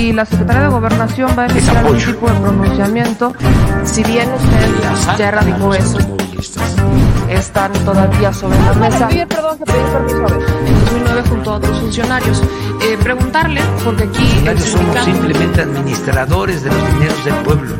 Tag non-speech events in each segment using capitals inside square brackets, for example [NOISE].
si la Secretaría de Gobernación va a emitir algún tipo de pronunciamiento, si bien usted ya erradicó eso, están todavía sobre la mesa. perdón, que pedí permiso en 2009 junto a otros funcionarios. Eh, preguntarle, porque aquí... Somos simplemente administradores de los dineros del pueblo.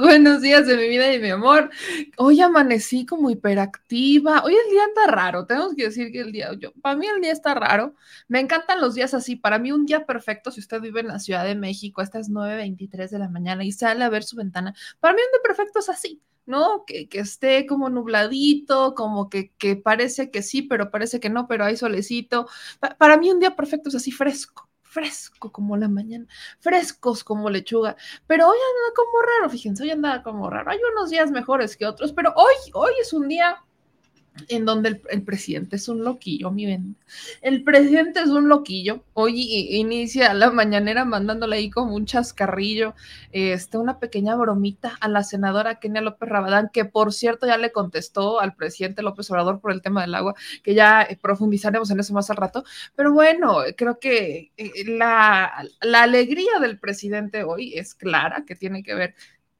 Buenos días de mi vida y mi amor. Hoy amanecí como hiperactiva. Hoy el día anda raro, tenemos que decir que el día, para mí el día está raro. Me encantan los días así. Para mí un día perfecto, si usted vive en la Ciudad de México, estas 9.23 de la mañana y sale a ver su ventana, para mí un día perfecto es así. ¿no? Que, que, esté como nubladito, como que, que, parece que sí, pero parece que no, pero hay solecito. para mí un día perfecto es así fresco, fresco como la mañana, frescos como lechuga, pero hoy anda como raro, fíjense, hoy anda como raro. Hay unos días mejores que otros, pero hoy, hoy es un día en donde el, presidente es un loquillo, mi ven. El presidente es un loquillo. Hoy inicia la mañanera mandándole ahí como un chascarrillo, este, una pequeña bromita a la senadora Kenia López Rabadán, que por cierto ya le contestó al presidente López Obrador por el tema del agua, que ya eh, profundizaremos en eso más al rato. Pero bueno, creo que eh, la, la alegría del presidente hoy es clara, que tiene que ver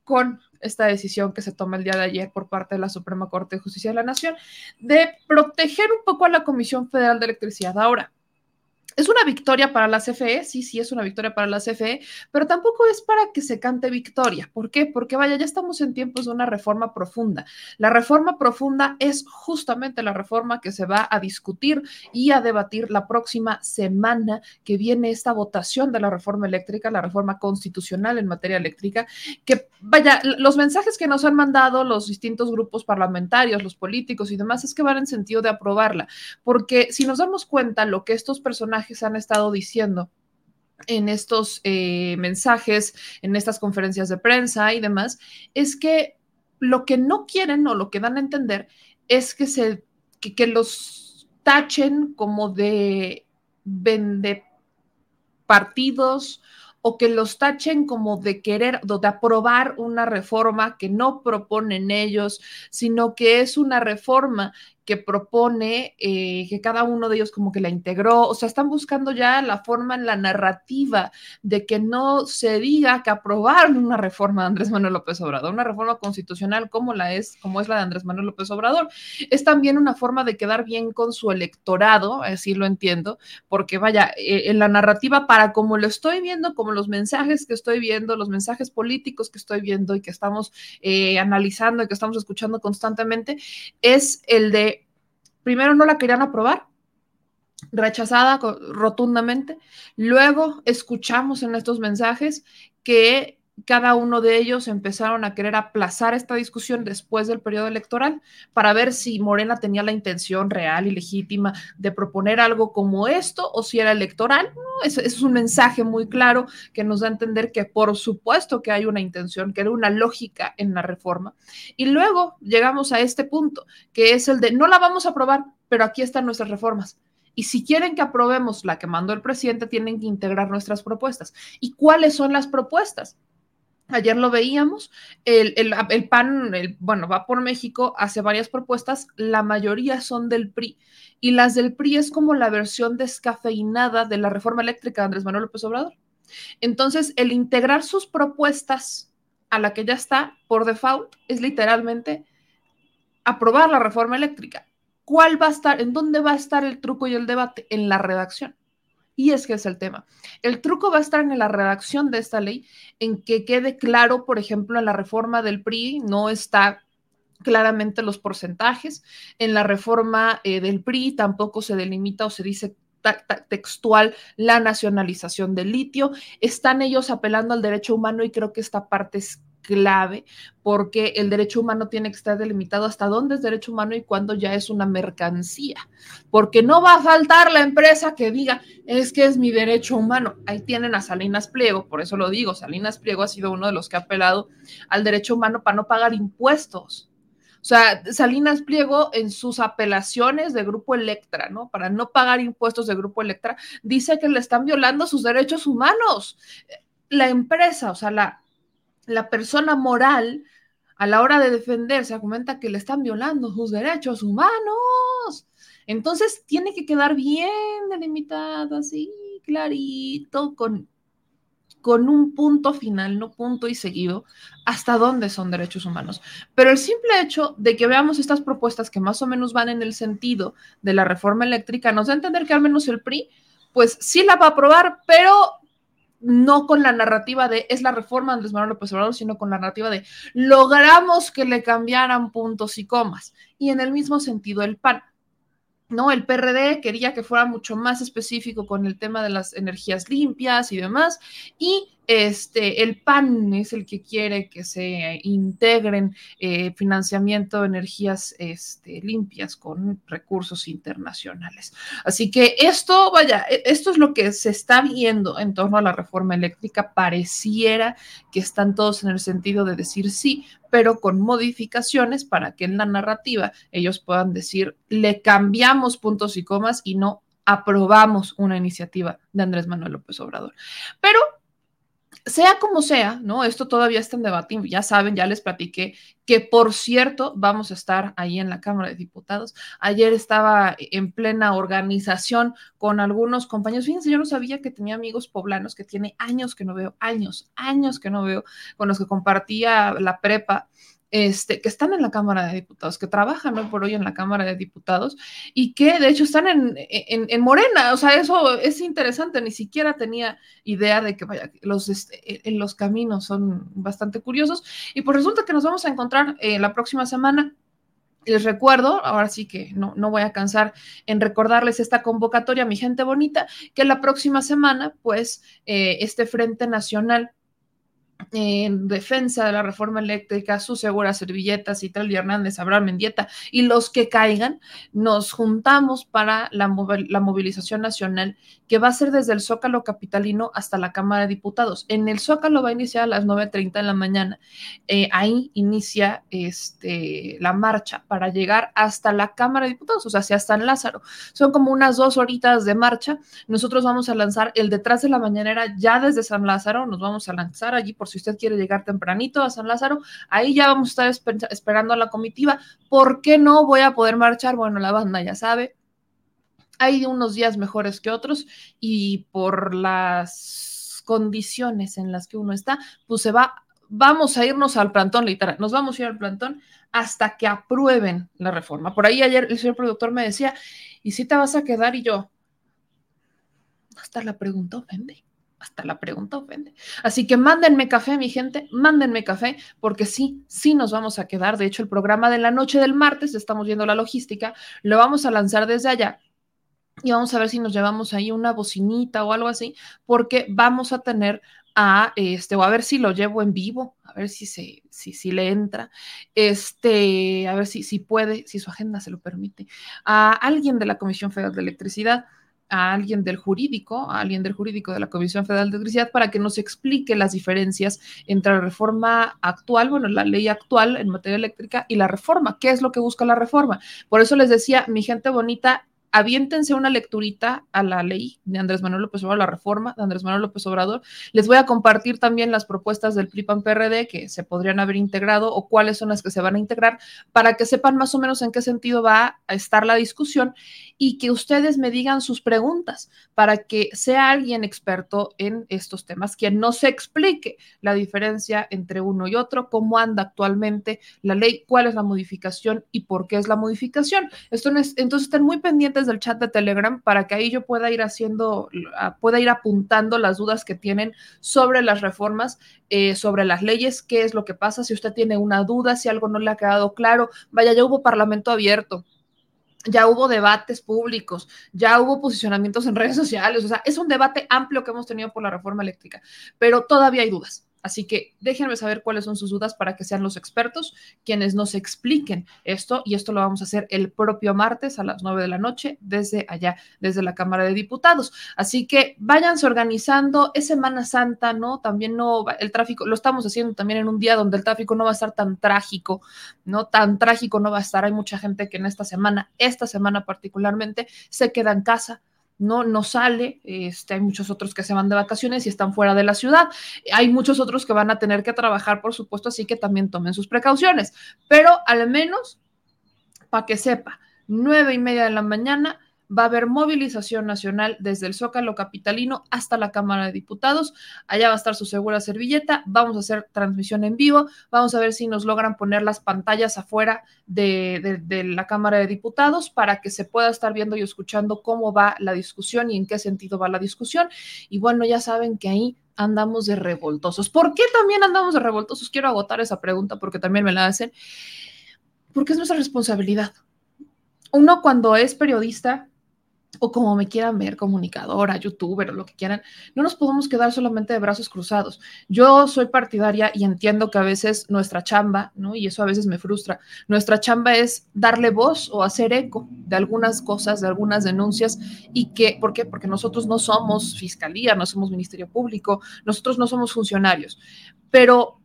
con esta decisión que se toma el día de ayer por parte de la Suprema Corte de Justicia de la Nación de proteger un poco a la Comisión Federal de Electricidad. Ahora, es una victoria para la CFE, sí, sí, es una victoria para la CFE, pero tampoco es para que se cante victoria. ¿Por qué? Porque vaya, ya estamos en tiempos de una reforma profunda. La reforma profunda es justamente la reforma que se va a discutir y a debatir la próxima semana que viene esta votación de la reforma eléctrica, la reforma constitucional en materia eléctrica, que vaya, los mensajes que nos han mandado los distintos grupos parlamentarios, los políticos y demás, es que van en sentido de aprobarla, porque si nos damos cuenta lo que estos personajes han estado diciendo en estos eh, mensajes, en estas conferencias de prensa y demás, es que lo que no quieren o lo que dan a entender es que se que, los tachen como de vende partidos o que los tachen como de querer, de aprobar una reforma que no proponen ellos, sino que es una reforma que propone eh, que cada uno de ellos como que la integró, o sea, están buscando ya la forma en la narrativa de que no se diga que aprobaron una reforma de Andrés Manuel López Obrador, una reforma constitucional como la es, como es la de Andrés Manuel López Obrador. Es también una forma de quedar bien con su electorado, así lo entiendo, porque vaya, eh, en la narrativa para como lo estoy viendo, como los mensajes que estoy viendo, los mensajes políticos que estoy viendo y que estamos eh, analizando y que estamos escuchando constantemente, es el de primero no la querían aprobar, rechazada rotundamente. Luego escuchamos en estos mensajes que cada uno de ellos empezaron a querer aplazar esta discusión después del periodo electoral para ver si Morena tenía la intención real y legítima de proponer algo como esto o si era electoral. eso, es un mensaje muy claro que nos da a entender que por supuesto que hay una intención, que hay una lógica en la reforma. Y luego llegamos a este punto, que es el de no la vamos a aprobar, pero aquí están nuestras reformas. Y si quieren que aprobemos la que mandó el presidente, tienen que integrar nuestras propuestas. ¿Y cuáles son las propuestas? Ayer lo veíamos, el, PAN, el, bueno, va por México, hace varias propuestas, la mayoría son del PRI, y las del PRI es como la versión descafeinada de la reforma eléctrica de Andrés Manuel López Obrador. Entonces, el integrar sus propuestas a la que ya está por default es literalmente aprobar la reforma eléctrica. ¿Cuál va a estar, en dónde va a estar el truco y el debate? En la redacción. Y es que es el tema. El truco va a estar en la redacción de esta ley, en que quede claro, por ejemplo, en la reforma del PRI no está claramente los porcentajes. En la reforma eh, del PRI tampoco se delimita o se dice textual la nacionalización del litio. Están ellos apelando al derecho humano y creo que esta parte es clave porque el derecho humano tiene que estar delimitado hasta dónde es derecho humano y cuándo ya es una mercancía, porque no va a faltar la empresa que diga, es que es mi derecho humano. Ahí tienen a Salinas Pliego, por eso lo digo, Salinas Pliego ha sido uno de los que ha apelado al derecho humano para no pagar impuestos. O sea, Salinas Pliego en sus apelaciones de Grupo Electra, ¿no? Para no pagar impuestos de Grupo Electra, dice que le están violando sus derechos humanos. La empresa, o sea, la, la persona moral, a la hora de defenderse, argumenta que le están violando sus derechos humanos. Entonces, tiene que quedar bien delimitado, así, clarito, con con un punto final, no punto y seguido, hasta dónde son derechos humanos. Pero el simple hecho de que veamos estas propuestas que más o menos van en el sentido de la reforma eléctrica nos da a entender que al menos el PRI, pues sí la va a aprobar, pero no con la narrativa de es la reforma de Andrés Manuel López Obrador, sino con la narrativa de logramos que le cambiaran puntos y comas. Y en el mismo sentido el PAN. ¿no? El PRD quería que fuera mucho más específico con el tema de las energías limpias y demás, y este, el PAN es el que quiere que se integren eh, financiamiento de energías este, limpias con recursos internacionales. Así que esto, vaya, e, esto es lo que se está viendo en torno a la reforma eléctrica. Pareciera que están todos en el sentido de decir sí, pero con modificaciones para que en la narrativa ellos puedan decir, le cambiamos puntos y comas y no aprobamos una iniciativa de Andrés Manuel López Obrador. Pero sea como sea, ¿no? Esto todavía está en debate, ya saben, ya les platiqué que por cierto vamos a estar ahí en la Cámara de Diputados. Ayer estaba en plena organización con algunos compañeros. Fíjense, yo no sabía que tenía amigos poblanos que tiene años que no veo, años, años que no veo, con los que compartía la prepa este, que están en la Cámara de Diputados, que trabajan hoy por hoy en la Cámara de Diputados y que de hecho están en, en, Morena. O sea, eso es interesante. Ni siquiera tenía idea de que vaya, los, este, en los caminos son bastante curiosos. Y pues resulta que nos vamos a encontrar eh, la próxima semana les recuerdo, ahora sí que no, no, voy a cansar en recordarles esta convocatoria, mi gente bonita, que la próxima semana, pues, eh, este Frente Nacional en defensa de la reforma eléctrica, su segura servilletas, Italia Hernández, Abraham Mendieta y los que caigan, nos juntamos para la, la, movilización nacional que va a ser desde el Zócalo Capitalino hasta la Cámara de Diputados. En el Zócalo va a iniciar a las 9.30 de la mañana. Eh, ahí inicia este, la marcha para llegar hasta la Cámara de Diputados, o sea, hacia San Lázaro. Son como unas dos horitas de marcha. Nosotros vamos a lanzar el detrás de la mañanera ya desde San Lázaro, nos vamos a lanzar allí por si usted quiere llegar tempranito a San Lázaro, ahí ya vamos a estar esperando a la comitiva. ¿Por qué no voy a poder marchar? Bueno, la banda ya sabe. Hay unos días mejores que otros y por las condiciones en las que uno está, pues se va, vamos a irnos al plantón, literal, nos vamos a ir al plantón hasta que aprueben la reforma. Por ahí ayer el señor productor me decía, ¿y si te vas a quedar? Y yo, hasta la pregunta ofende hasta la pregunta ofende. Así que mándenme café, mi gente, mándenme café, porque sí, sí nos vamos a quedar. De hecho, el programa de la noche del martes, estamos viendo la logística, lo vamos a lanzar desde allá. Y vamos a ver si nos llevamos ahí una bocinita o algo así, porque vamos a tener a este, o a ver si lo llevo en vivo, a ver si se, si, si le entra, este, a ver si, si puede, si su agenda se lo permite, a alguien de la Comisión Federal de Electricidad a alguien del jurídico, a alguien del jurídico de la Comisión Federal de Electricidad para que nos explique las diferencias entre la reforma actual, bueno, la ley actual en materia eléctrica y la reforma. ¿Qué es lo que busca la reforma? Por eso les decía, mi gente bonita, aviéntense una lecturita a la ley de Andrés Manuel López Obrador, la reforma de Andrés Manuel López Obrador. Les voy a compartir también las propuestas del PRI-PAN-PRD que se podrían haber integrado o cuáles son las que se van a integrar para que sepan más o menos en qué sentido va a estar la discusión y que ustedes me digan sus preguntas para que sea alguien experto en estos temas, quien no se explique la diferencia entre uno y otro, cómo anda actualmente la ley, cuál es la modificación y por qué es la modificación. Esto es, entonces estén muy pendientes del chat de Telegram para que ahí yo pueda ir haciendo, ah, pueda ir apuntando las dudas que tienen sobre las reformas, eh, sobre las leyes, qué es lo que pasa, si usted tiene una duda, si algo no le ha quedado claro, vaya, ya hubo parlamento abierto ya hubo debates públicos, ya hubo posicionamientos en redes sociales, o sea, es un debate amplio que hemos tenido por la reforma eléctrica, pero todavía hay dudas Así que déjenme saber cuáles son sus dudas para que sean los expertos quienes nos expliquen esto y esto lo vamos a hacer el propio martes a las 9 de la noche desde allá, desde la Cámara de Diputados. Así que váyanse organizando, es Semana Santa, ¿no? También no, el tráfico, lo estamos haciendo también en un día donde el tráfico no va a estar tan trágico, ¿no? Tan trágico no va a estar. Hay mucha gente que en esta semana, esta semana particularmente, se queda en casa no, no sale, este, hay muchos otros que se van de vacaciones y están fuera de la ciudad, hay muchos otros que van a tener que trabajar, por supuesto, así que también tomen sus precauciones, pero al menos para que sepa, nueve y media de la mañana va a haber movilización nacional desde el Zócalo Capitalino hasta la Cámara de Diputados. Allá va a estar su segura servilleta. Vamos a hacer transmisión en vivo. Vamos a ver si nos logran poner las pantallas afuera de, la Cámara de Diputados para que se pueda estar viendo y escuchando cómo va la discusión y en qué sentido va la discusión. Y bueno, ya saben que ahí andamos de revoltosos. ¿Por qué también andamos de revoltosos? Quiero agotar esa pregunta porque también me la hacen. Porque es nuestra responsabilidad. Uno cuando es periodista o como me quieran ver, comunicadora, youtuber o lo que quieran, no nos podemos quedar solamente de brazos cruzados. Yo soy partidaria y entiendo que a veces nuestra chamba, ¿no? Y eso a veces me frustra, nuestra chamba es darle voz o hacer eco de algunas cosas, de algunas denuncias y que, ¿por qué? Porque nosotros no somos fiscalía, no somos ministerio público, nosotros no somos funcionarios, pero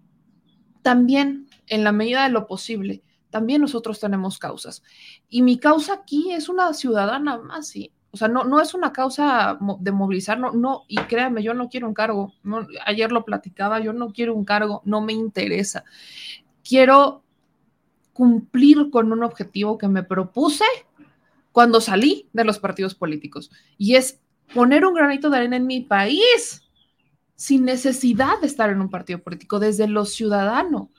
también en la medida de lo posible, también nosotros tenemos causas. Y mi causa aquí es una ciudadana más, ¿sí? O sea, no, no es una causa de movilizar, no, no, y créanme, yo no quiero un cargo. ayer lo platicaba, yo no quiero un cargo, no me interesa. Quiero cumplir con un objetivo que me propuse cuando salí de los partidos políticos, y es poner un granito de arena en mi país sin necesidad de estar en un partido político, desde lo ciudadano.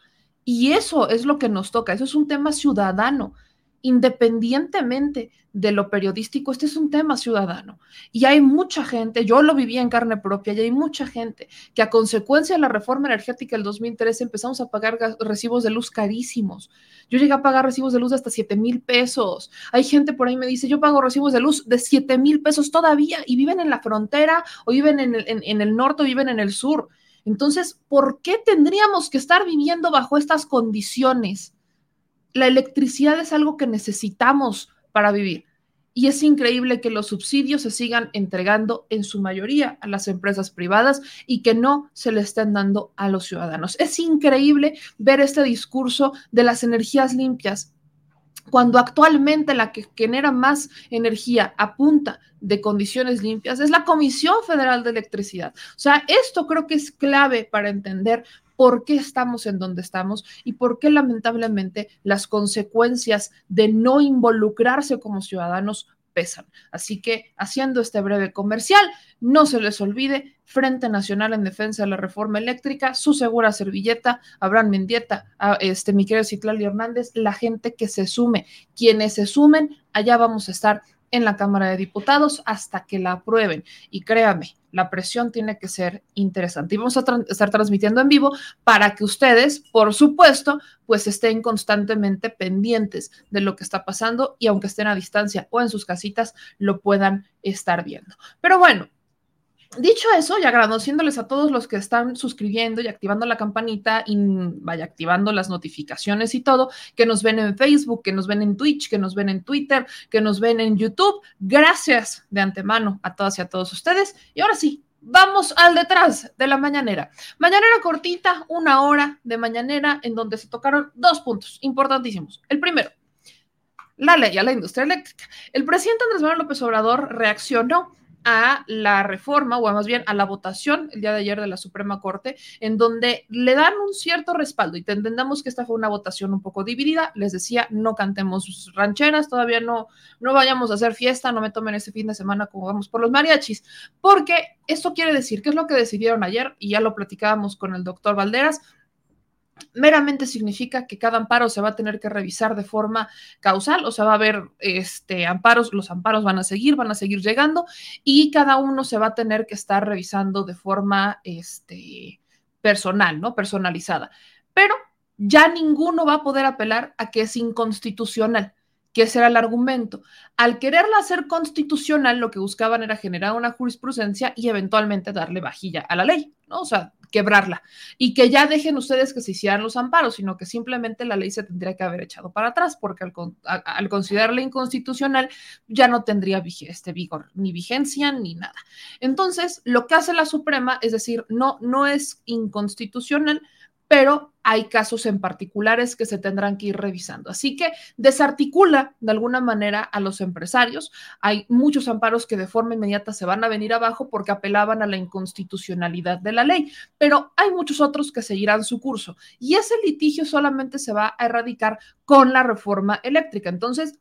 Y eso es lo que nos toca, eso es un tema ciudadano independientemente de lo periodístico, este es un tema ciudadano. Y hay mucha gente, yo lo viví en carne propia, y hay mucha gente que a consecuencia de la reforma energética del 2013 empezamos a pagar recibos de luz carísimos. Yo llegué a pagar recibos de luz de hasta 7 mil pesos. Hay gente por ahí me dice, yo pago recibos de luz de 7 mil pesos todavía y viven en la frontera o viven en el, en el norte o viven en el sur. Entonces, ¿por qué tendríamos que estar viviendo bajo estas condiciones? La electricidad es algo que necesitamos para vivir. Y es increíble que los subsidios se sigan entregando en su mayoría a las empresas privadas y que no se le estén dando a los ciudadanos. Es increíble ver este discurso de las energías limpias cuando actualmente la que genera más energía a punta de condiciones limpias es la Comisión Federal de Electricidad. O sea, esto creo que es clave para entender por qué estamos en donde estamos y por qué lamentablemente las consecuencias de no involucrarse como ciudadanos pesan. Así que haciendo este breve comercial, no se les olvide, Frente Nacional en Defensa de la Reforma Eléctrica, su segura servilleta, Abraham Mendieta, este, mi querido Citlali Hernández, la gente que se sume, quienes se sumen, allá vamos a estar en la Cámara de Diputados hasta que la aprueben. Y créame, la presión tiene que ser interesante. Y vamos a estar transmitiendo en vivo para que ustedes, por supuesto, pues estén constantemente pendientes de lo que está pasando y aunque estén a distancia o en sus casitas, lo puedan estar viendo. Pero bueno, Dicho eso, y agradeciéndoles a todos los que están suscribiendo y activando la campanita y vaya activando las notificaciones y todo, que nos ven en Facebook, que nos ven en Twitch, que nos ven en Twitter, que nos ven en YouTube. Gracias de antemano a todas y a todos ustedes. Y ahora sí, vamos al detrás de la mañanera. Mañanera cortita, una hora de mañanera en donde se tocaron dos puntos importantísimos. El primero, la ley a la industria eléctrica. El presidente Andrés Manuel López Obrador reaccionó a la reforma, o más bien a la votación el día de ayer de la Suprema Corte, en donde le dan un cierto respaldo y entendamos que esta fue una votación un poco dividida. Les decía, no cantemos rancheras, todavía no, no vayamos a hacer fiesta, no me tomen este fin de semana como vamos por los mariachis, porque esto quiere decir, ¿qué es lo que decidieron ayer? Y ya lo platicábamos con el doctor Valderas, meramente significa que cada amparo se va a tener que revisar de forma causal, o sea, va a haber este, amparos, los amparos van a seguir, van a seguir llegando y cada uno se va a tener que estar revisando de forma este, personal, ¿no? Personalizada. Pero ya ninguno va a poder apelar a que es inconstitucional. Que ese era el argumento. Al quererla hacer constitucional, lo que buscaban era generar una jurisprudencia y eventualmente darle vajilla a la ley, ¿no? O sea, quebrarla. Y que ya dejen ustedes que se hicieran los amparos, sino que simplemente la ley se tendría que haber echado para atrás, porque al, considerarla inconstitucional ya no tendría este vigor, ni vigencia, ni nada. Entonces, lo que hace la Suprema es decir, no, no es inconstitucional, pero hay casos en particulares que se tendrán que ir revisando. Así que desarticula de alguna manera a los empresarios. Hay muchos amparos que de forma inmediata se van a venir abajo porque apelaban a la inconstitucionalidad de la ley, pero hay muchos otros que seguirán su curso y ese litigio solamente se va a erradicar con la reforma eléctrica. Entonces,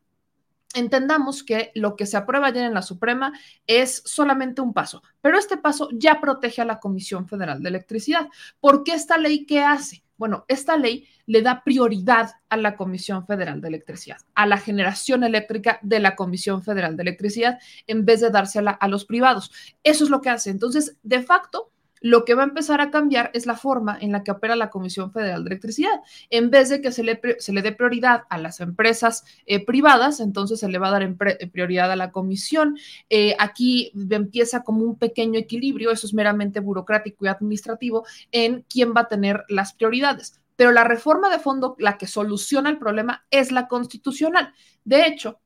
entendamos que lo que se aprueba ayer en la Suprema es solamente un paso, pero este paso ya protege a la Comisión Federal de Electricidad. ¿Por qué esta ley qué hace? Bueno, esta ley le da prioridad a la Comisión Federal de Electricidad, a la generación eléctrica de la Comisión Federal de Electricidad, en vez de dársela a los privados. Eso es lo que hace. Entonces, de facto, lo que va a empezar a cambiar es la forma en la que opera la Comisión Federal de Electricidad. En vez de que se le, se le dé prioridad a las empresas eh, privadas, entonces se le va a dar prioridad a la comisión. Eh, aquí empieza como un pequeño equilibrio, eso es meramente burocrático y administrativo, en quién va a tener las prioridades. Pero la reforma de fondo, la que soluciona el problema, es la constitucional. De hecho,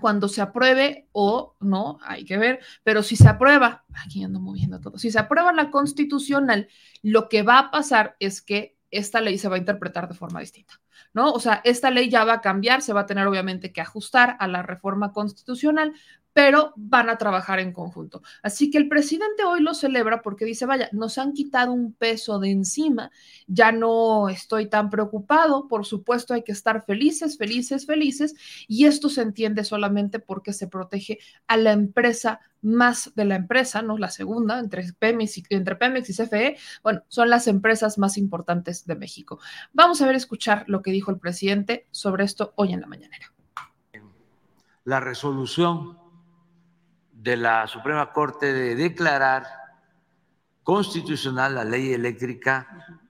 cuando se apruebe o no, hay que ver, pero si se aprueba, aquí ando moviendo todo, si se aprueba la constitucional, lo que va a pasar es que esta ley se va a interpretar de forma distinta, ¿no? O sea, esta ley ya va a cambiar, se va a tener obviamente que ajustar a la reforma constitucional, pero van a trabajar en conjunto. Así que el presidente hoy lo celebra porque dice, vaya, nos han quitado un peso de encima, ya no estoy tan preocupado, por supuesto hay que estar felices, felices, felices, y esto se entiende solamente porque se protege a la empresa más de la empresa, ¿no? La segunda, entre Pemex, y, entre Pemex y CFE, bueno, son las empresas más importantes de México. Vamos a ver, escuchar lo que dijo el presidente sobre esto hoy en la mañanera. La resolución de la Suprema Corte de declarar constitucional la ley eléctrica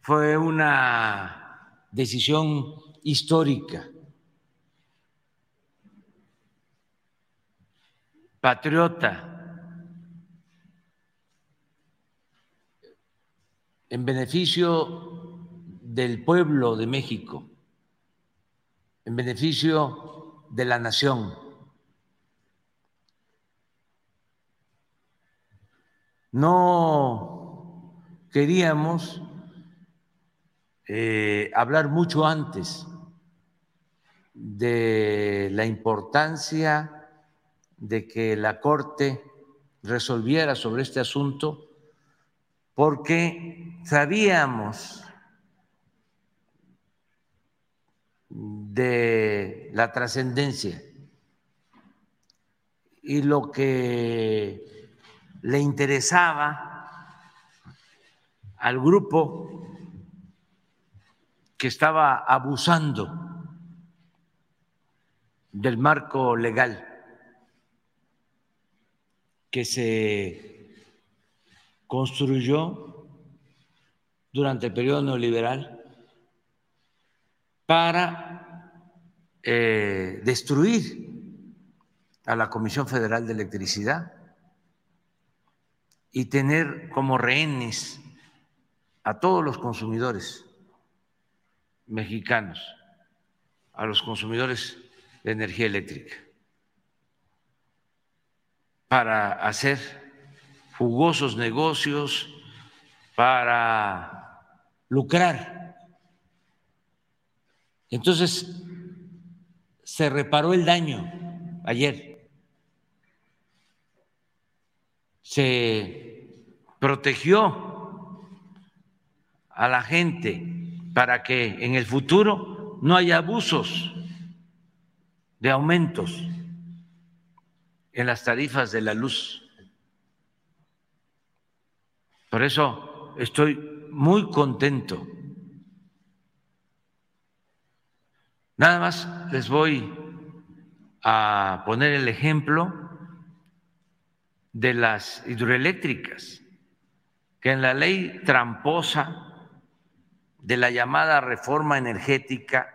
fue una decisión histórica, patriota, en beneficio del pueblo de México, en beneficio de la nación. No queríamos eh, hablar mucho antes de la importancia de que la Corte resolviera sobre este asunto porque sabíamos de la trascendencia y lo que le interesaba al grupo que estaba abusando del marco legal que se construyó durante el periodo neoliberal para eh, destruir a la Comisión Federal de Electricidad y tener como rehenes a todos los consumidores mexicanos, a los consumidores de energía eléctrica, para hacer jugosos negocios, para lucrar. Entonces, se reparó el daño ayer se protegió a la gente para que en el futuro no haya abusos de aumentos en las tarifas de la luz. Por eso estoy muy contento. Nada más les voy a poner el ejemplo de las hidroeléctricas, que en la ley tramposa de la llamada reforma energética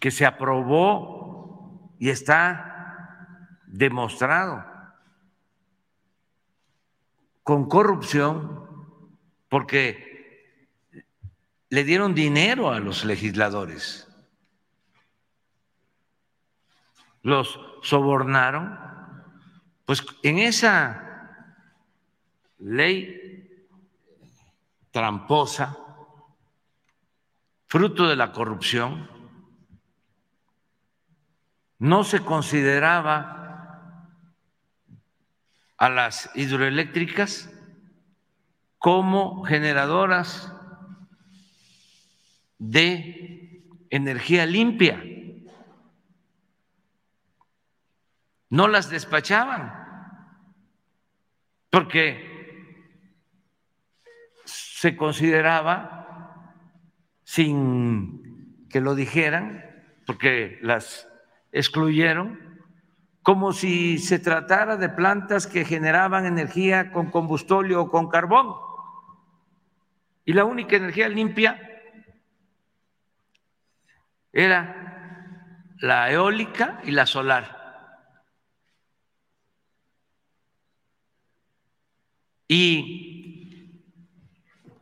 que se aprobó y está demostrado con corrupción, porque le dieron dinero a los legisladores, los sobornaron, pues en esa ley tramposa, fruto de la corrupción, no se consideraba a las hidroeléctricas como generadoras de energía limpia. No las despachaban porque se consideraba, sin que lo dijeran, porque las excluyeron, como si se tratara de plantas que generaban energía con combustóleo o con carbón. Y la única energía limpia era la eólica y la solar. ¿Y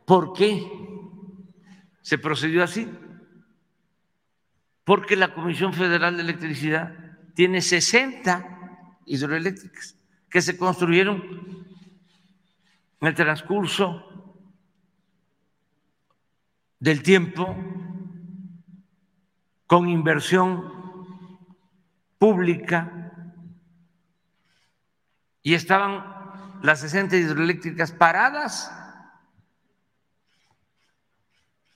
por qué se procedió así? porque la Comisión Federal de Electricidad tiene 60 hidroeléctricas que se construyeron en el transcurso del tiempo con inversión pública y estaban las 60 hidroeléctricas paradas.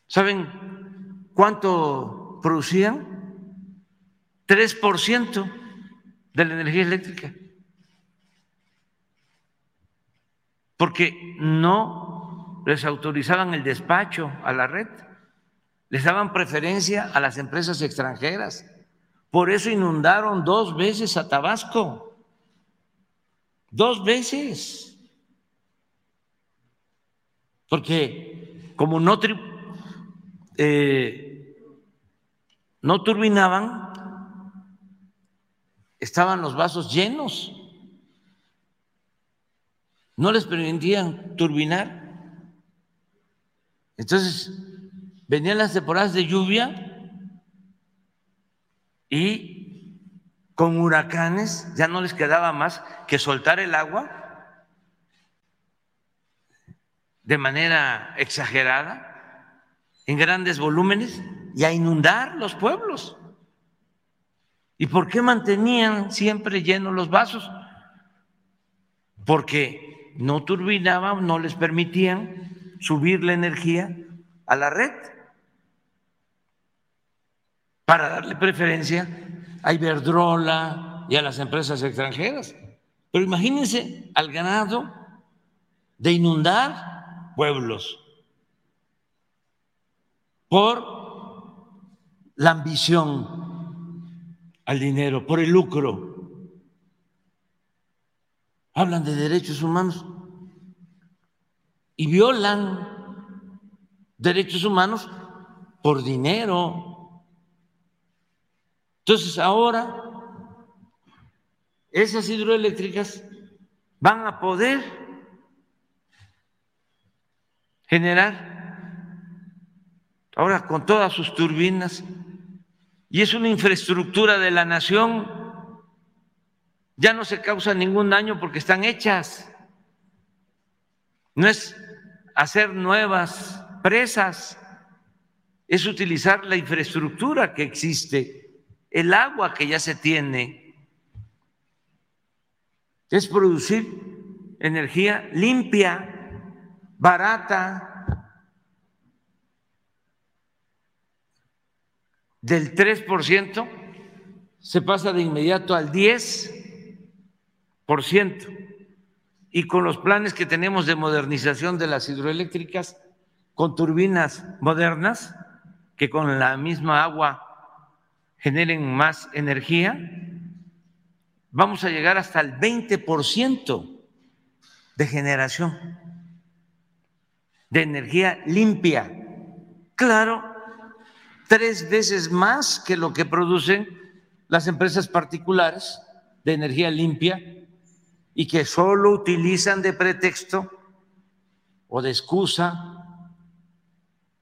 ¿Saben cuánto producían 3% de la energía eléctrica. Porque no les autorizaban el despacho a la red, les daban preferencia a las empresas extranjeras. Por eso inundaron dos veces a Tabasco. Dos veces. Porque como no eh, no turbinaban, estaban los vasos llenos, no les permitían turbinar. Entonces, venían las temporadas de lluvia y con huracanes ya no les quedaba más que soltar el agua de manera exagerada, en grandes volúmenes, y a inundar los pueblos. ¿Y por qué mantenían siempre llenos los vasos? Porque no turbinaban, no les permitían subir la energía a la red para darle preferencia a Iberdrola y a las empresas extranjeras. Pero imagínense al ganado de inundar pueblos por la ambición al dinero, por el lucro. Hablan de derechos humanos y violan derechos humanos por dinero. Entonces ahora esas hidroeléctricas van a poder generar ahora con todas sus turbinas y es una infraestructura de la nación, ya no se causa ningún daño porque están hechas. No es hacer nuevas presas, es utilizar la infraestructura que existe, el agua que ya se tiene, es producir energía limpia, barata, del 3% se pasa de inmediato al 10%. Y con los planes que tenemos de modernización de las hidroeléctricas, con turbinas modernas, que con la misma agua generen más energía, vamos a llegar hasta el 20% de generación de energía limpia. Claro tres veces más que lo que producen las empresas particulares de energía limpia y que solo utilizan de pretexto o de excusa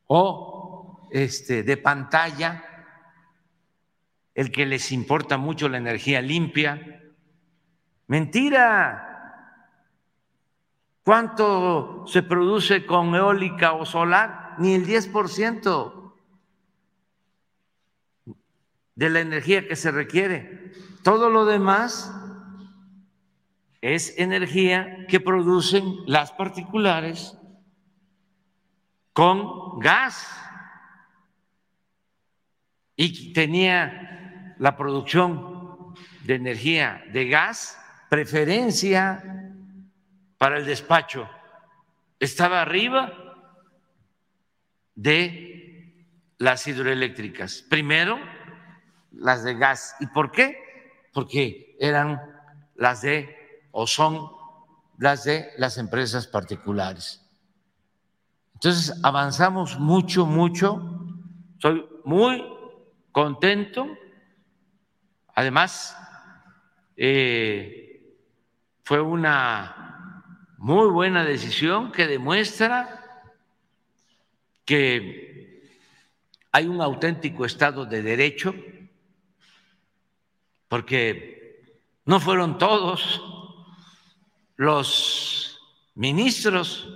o este, de pantalla el que les importa mucho la energía limpia. Mentira. ¿Cuánto se produce con eólica o solar? Ni el 10% de la energía que se requiere. Todo lo demás es energía que producen las particulares con gas. Y tenía la producción de energía de gas preferencia para el despacho. Estaba arriba de las hidroeléctricas. Primero, las de gas. ¿Y por qué? Porque eran las de o son las de las empresas particulares. Entonces avanzamos mucho, mucho. Soy muy contento. Además, eh, fue una muy buena decisión que demuestra que hay un auténtico Estado de Derecho, porque no fueron todos los ministros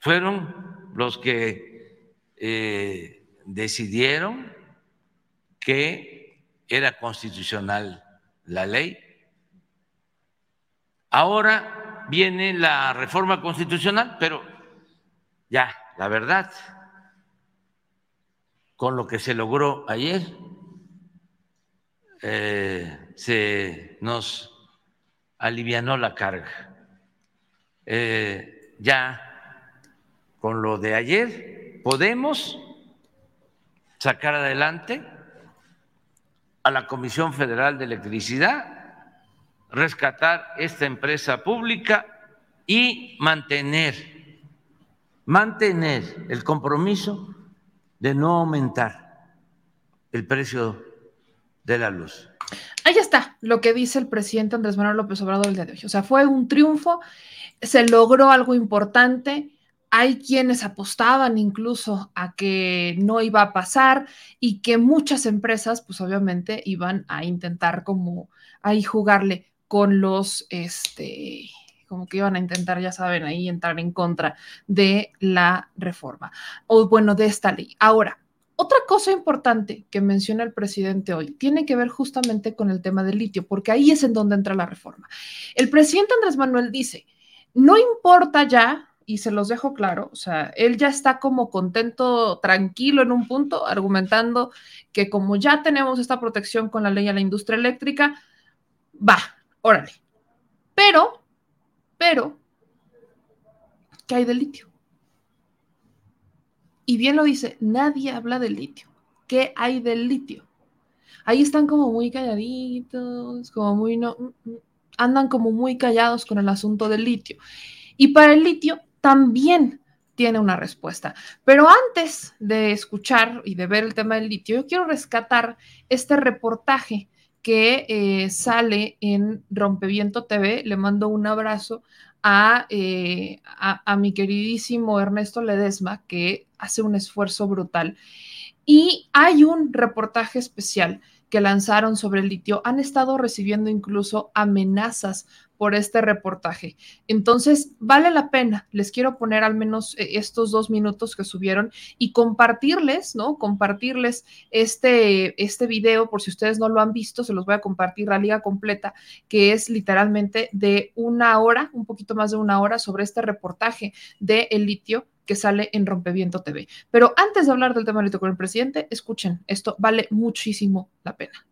fueron los que eh, decidieron que era constitucional la ley. Ahora viene la reforma constitucional, pero ya, la verdad, con lo que se logró ayer, eh, se nos alivianó la carga. Eh, ya con lo de ayer podemos sacar adelante a la Comisión Federal de Electricidad, rescatar esta empresa pública y mantener, mantener el compromiso de no aumentar el precio de la luz. Ahí está lo que dice el presidente Andrés Manuel López Obrador el día de hoy. O sea, fue un triunfo, se logró algo importante. Hay quienes apostaban incluso a que no iba a pasar y que muchas empresas, pues obviamente, iban a intentar como ahí jugarle con los, este, como que iban a intentar, ya saben, ahí entrar en contra de la reforma o bueno, de esta ley. Ahora, otra cosa importante que menciona el presidente hoy tiene que ver justamente con el tema del litio, porque ahí es en donde entra la reforma. El presidente Andrés Manuel dice, no importa ya, y se los dejo claro, o sea, él ya está como contento, tranquilo en un punto, argumentando que como ya tenemos esta protección con la ley a la industria eléctrica, va, órale. Pero, pero, ¿qué hay del litio? Y bien lo dice, nadie habla del litio. ¿Qué hay del litio? Ahí están como muy calladitos, como muy no, mm, mm, andan como muy callados con el asunto del litio. Y para el litio también tiene una respuesta. Pero antes de escuchar y de ver el tema del litio, yo quiero rescatar este reportaje que eh, sale en Rompeviento TV. Le mando un abrazo eh, a, mi queridísimo Ernesto Ledesma, que hace un esfuerzo brutal. Y hay un reportaje especial que lanzaron sobre el litio. Han estado recibiendo incluso amenazas por este reportaje. Entonces, vale la pena. Les quiero poner al menos eh, estos dos minutos que subieron y compartirles, ¿no? Compartirles este, este video, por si ustedes no lo han visto, se los voy a compartir la liga completa, que es literalmente de una hora, un poquito más de una hora, sobre este reportaje de el litio que sale en Rompeviento TV. Pero antes de hablar del tema del litio con el presidente, escuchen, esto vale muchísimo la pena.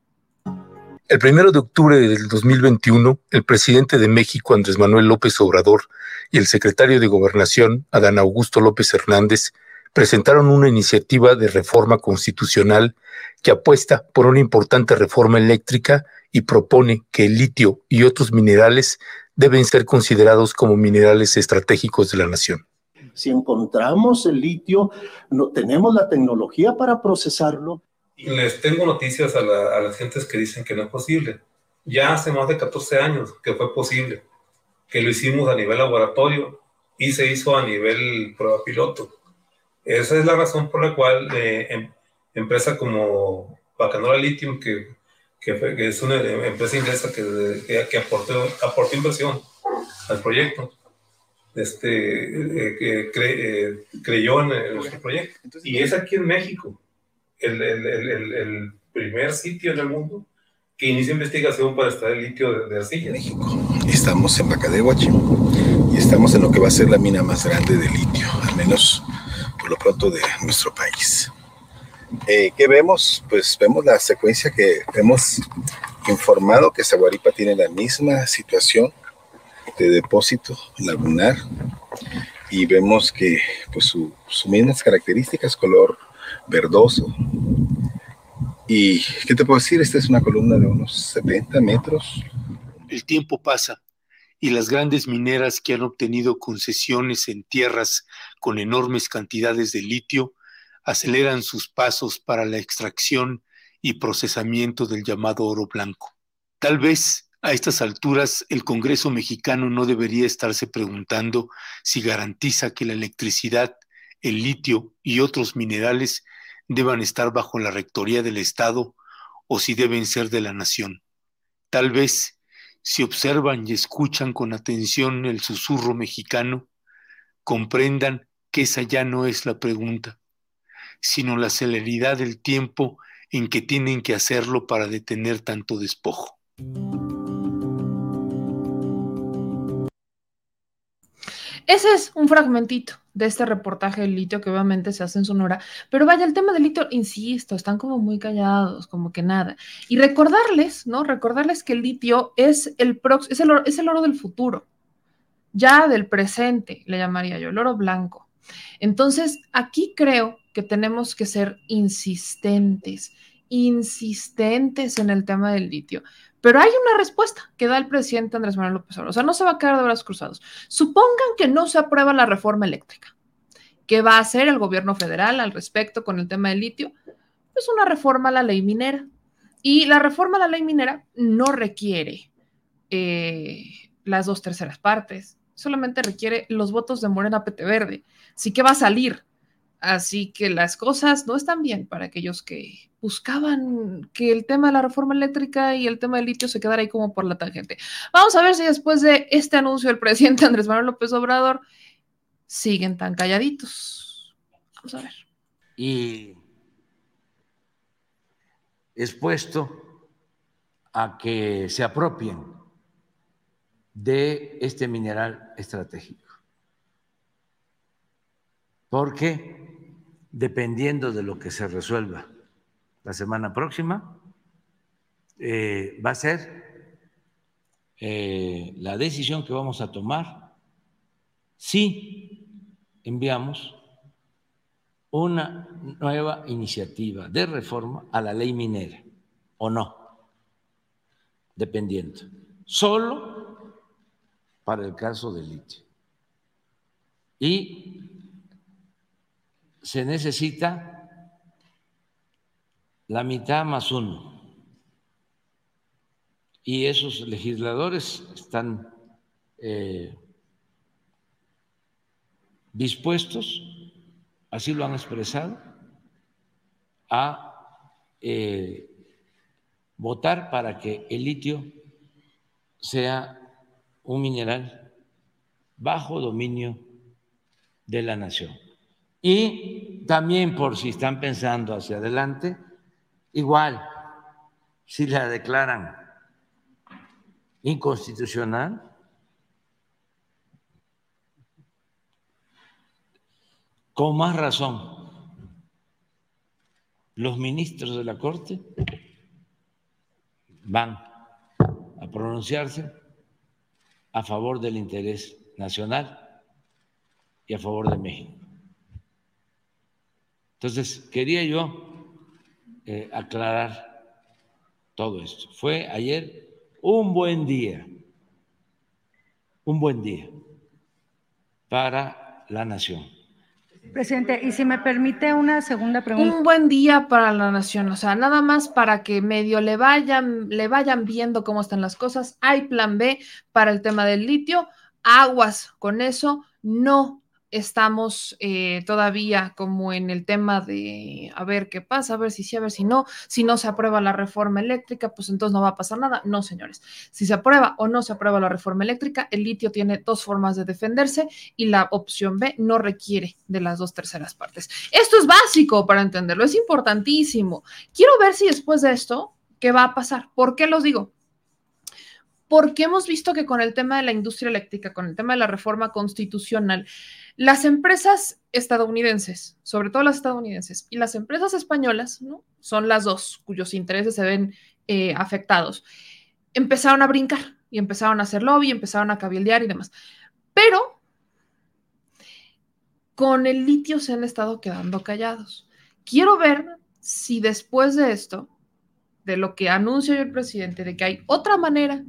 El primero de octubre del 2021, el presidente de México, Andrés Manuel López Obrador, y el secretario de Gobernación, Adán Augusto López Hernández, presentaron una iniciativa de reforma constitucional que apuesta por una importante reforma eléctrica y propone que el litio y otros minerales deben ser considerados como minerales estratégicos de la nación. Si encontramos el litio, no, tenemos la tecnología para procesarlo. Les tengo noticias a, a las gentes que dicen que no es posible. Ya hace más de 14 años que fue posible, que lo hicimos a nivel laboratorio y se hizo a nivel prueba piloto. Esa es la razón por la cual eh, em, empresa como Bacanola Lithium, que, que, es una empresa inglesa que, que, aportó, aportó inversión al proyecto, este, eh, que eh, creyó en nuestro proyecto. y es aquí en México, el, el, el, el, primer sitio en el mundo que inicia investigación para extraer litio de, de arcilla. México. Estamos en Bacadehuachi y estamos en lo que va a ser la mina más grande de litio, al menos por lo pronto de nuestro país. Eh, ¿Qué vemos? Pues vemos la secuencia que hemos informado que Zaguaripa tiene la misma situación de depósito lagunar y vemos que pues sus mismas características, color verdoso. ¿Y qué te puedo decir? Esta es una columna de unos 70 metros. El tiempo pasa y las grandes mineras que han obtenido concesiones en tierras con enormes cantidades de litio aceleran sus pasos para la extracción y procesamiento del llamado oro blanco. Tal vez a estas alturas el Congreso mexicano no debería estarse preguntando si garantiza que la electricidad, el litio y otros minerales deban estar bajo la rectoría del Estado o si deben ser de la nación. Tal vez si observan y escuchan con atención el susurro mexicano, comprendan que esa ya no es la pregunta, sino la celeridad del tiempo en que tienen que hacerlo para detener tanto despojo. Ese es un fragmentito de este reportaje del litio que obviamente se hace en Sonora, pero vaya, el tema del litio, insisto, están como muy callados, como que nada. Y recordarles, ¿no? Recordarles que el litio es el, es el, oro, es el oro del futuro, ya del presente, le llamaría yo, el oro blanco. Entonces, aquí creo que tenemos que ser insistentes, insistentes en el tema del litio. Pero hay una respuesta que da el presidente Andrés Manuel López Obrador. O sea, no se va a quedar de brazos cruzados. Supongan que no se aprueba la reforma eléctrica. ¿Qué va a hacer el gobierno federal al respecto con el tema del litio? Pues una reforma a la ley minera. Y la reforma a la ley minera no requiere eh, las dos terceras partes, solamente requiere los votos de Morena PT Verde. Sí que va a salir Así que las cosas no están bien para aquellos que buscaban que el tema de la reforma eléctrica y el tema del litio se quedara ahí como por la tangente. Vamos a ver si después de este anuncio del presidente [LAUGHS] Andrés Manuel López Obrador siguen tan calladitos. Vamos a ver. Y expuesto a que se apropien de este mineral estratégico. Porque dependiendo de lo que se resuelva la semana próxima, eh, va a ser eh, la decisión que vamos a tomar si enviamos una nueva iniciativa de reforma a la ley minera o no, dependiendo. Solo para el caso del litio. Y se necesita la mitad más uno. Y esos legisladores están eh, dispuestos, así lo han expresado, a eh, votar para que el litio sea un mineral bajo dominio de la nación. Y también por si están pensando hacia adelante, igual, si la declaran inconstitucional, con más razón, los ministros de la Corte van a pronunciarse a favor del interés nacional y a favor de México. Entonces, quería yo eh, aclarar todo esto. Fue ayer un buen día, un buen día para la nación. Presidente, y si me permite una segunda pregunta. Un buen día para la nación, o sea, nada más para que medio le vayan, le vayan viendo cómo están las cosas. Hay plan B para el tema del litio, aguas con eso, no estamos eh, todavía como en el tema de a ver qué pasa, a ver si sí, a ver si no. Si no se aprueba la reforma eléctrica, pues entonces no va a pasar nada. No, señores. Si se aprueba o no se aprueba la reforma eléctrica, el litio tiene dos formas de defenderse y la opción B no requiere de las dos terceras partes. Esto es básico para entenderlo, es importantísimo. Quiero ver si después de esto, ¿qué va a pasar? ¿Por qué los digo? Porque hemos visto que con el tema de la industria eléctrica, con el tema de la reforma constitucional, las empresas estadounidenses, sobre todo las estadounidenses, y las empresas españolas. Son las dos cuyos intereses se ven eh, afectados. Empezaron a brincar y empezaron a hacer lobby, empezaron a cabildear y demás. Pero con el litio se han estado quedando callados. Quiero ver si después de esto, de lo que anuncia el presidente, de que hay otra manera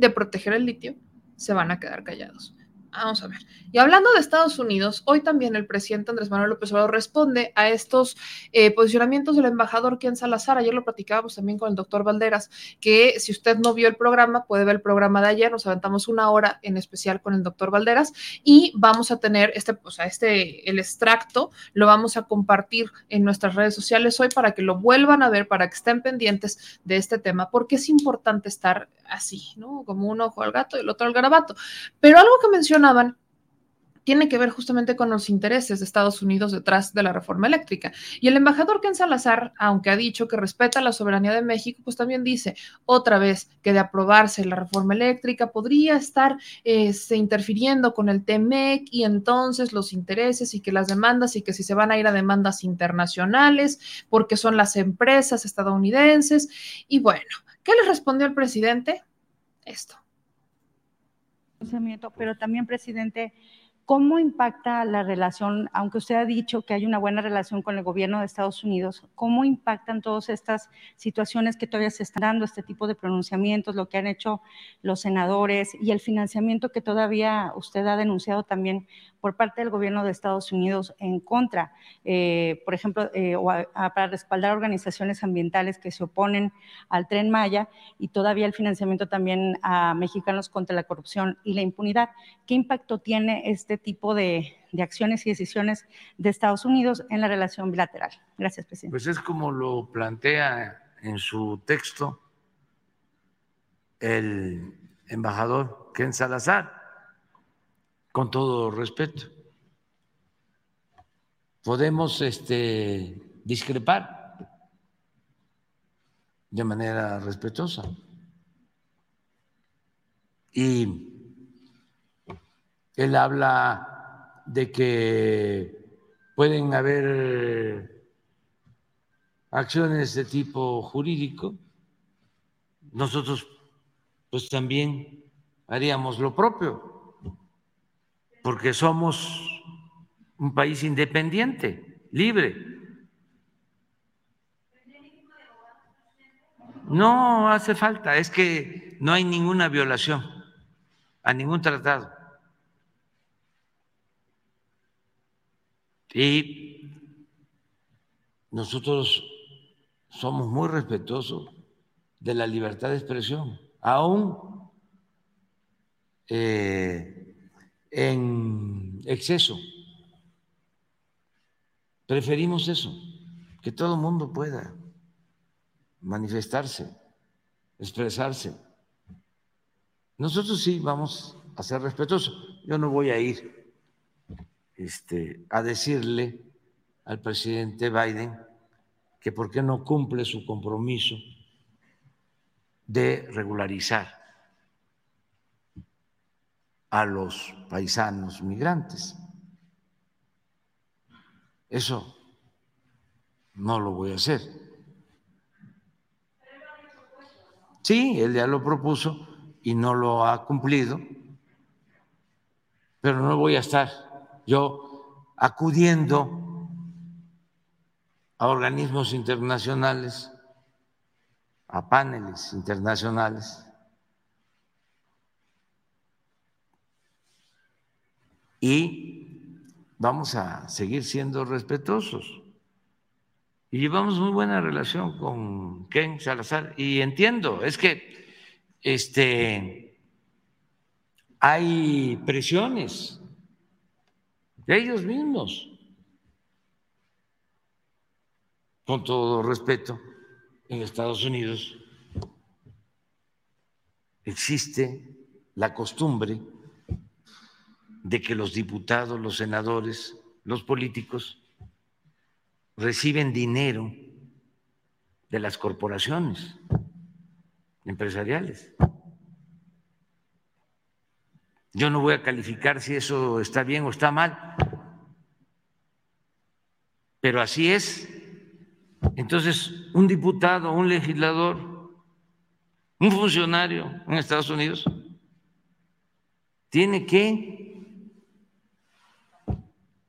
de proteger el litio, se van a quedar callados. Vamos a ver. Y hablando de Estados Unidos, hoy también el presidente Andrés Manuel López Obrador responde a estos eh, posicionamientos del embajador Ken Salazar. Ayer lo platicábamos también con el doctor Valderas, que si usted no vio el programa, puede ver el programa de ayer. Nos aventamos una hora en especial con el doctor Valderas y vamos a tener este, o sea, este, el extracto, lo vamos a compartir en nuestras redes sociales hoy para que lo vuelvan a ver, para que estén pendientes de este tema, porque es importante estar así, ¿no? Como un ojo al gato y el otro al garabato. Pero algo que mencionaban tiene que ver justamente con los intereses de Estados Unidos detrás de la reforma eléctrica. Y el embajador Ken Salazar, aunque ha dicho que respeta la soberanía de México, pues también dice otra vez que de aprobarse la reforma eléctrica podría estar este, interfiriendo con el TEMEC y entonces los intereses y que las demandas y que si se van a ir a demandas internacionales porque son las empresas estadounidenses. Y bueno, ¿qué le respondió el presidente? Esto. Pero también, presidente, ¿Cómo impacta la relación, aunque usted ha dicho que hay una buena relación con el gobierno de Estados Unidos, cómo impactan todas estas situaciones que todavía se están dando, este tipo de pronunciamientos, lo que han hecho los senadores y el financiamiento que todavía usted ha denunciado también por parte del gobierno de Estados Unidos en contra, eh, por ejemplo, eh, para respaldar organizaciones ambientales que se oponen al tren Maya y todavía el financiamiento también a mexicanos contra la corrupción y la impunidad. ¿Qué impacto tiene este tipo de, de acciones y decisiones de Estados Unidos en la relación bilateral? Gracias, presidente. Pues es como lo plantea en su texto el embajador Ken Salazar con todo respeto. Podemos este, discrepar de manera respetuosa. Y él habla de que pueden haber acciones de tipo jurídico. Nosotros pues también haríamos lo propio porque somos un país independiente, libre. No hace falta, es que no hay ninguna violación a ningún tratado. Y nosotros somos muy respetuosos de la libertad de expresión, aún eh, en exceso. Preferimos eso, que todo el mundo pueda manifestarse, expresarse. Nosotros sí vamos a ser respetuosos. Yo no voy a ir este, a decirle al presidente Biden que por qué no cumple su compromiso de regularizar a los paisanos migrantes. Eso no lo voy a hacer. Sí, él ya lo propuso y no lo ha cumplido, pero no voy a estar yo acudiendo a organismos internacionales, a paneles internacionales y vamos a seguir siendo respetuosos. Y llevamos muy buena relación con Ken Salazar. Y entiendo, es que este, hay presiones ellos mismos. Con todo respeto, en Estados Unidos existe la costumbre de que los diputados, los senadores, los políticos reciben dinero de las corporaciones empresariales. Yo no voy a calificar si eso está bien o está mal, pero así es. Entonces, un diputado, un legislador, un funcionario en Estados Unidos tiene que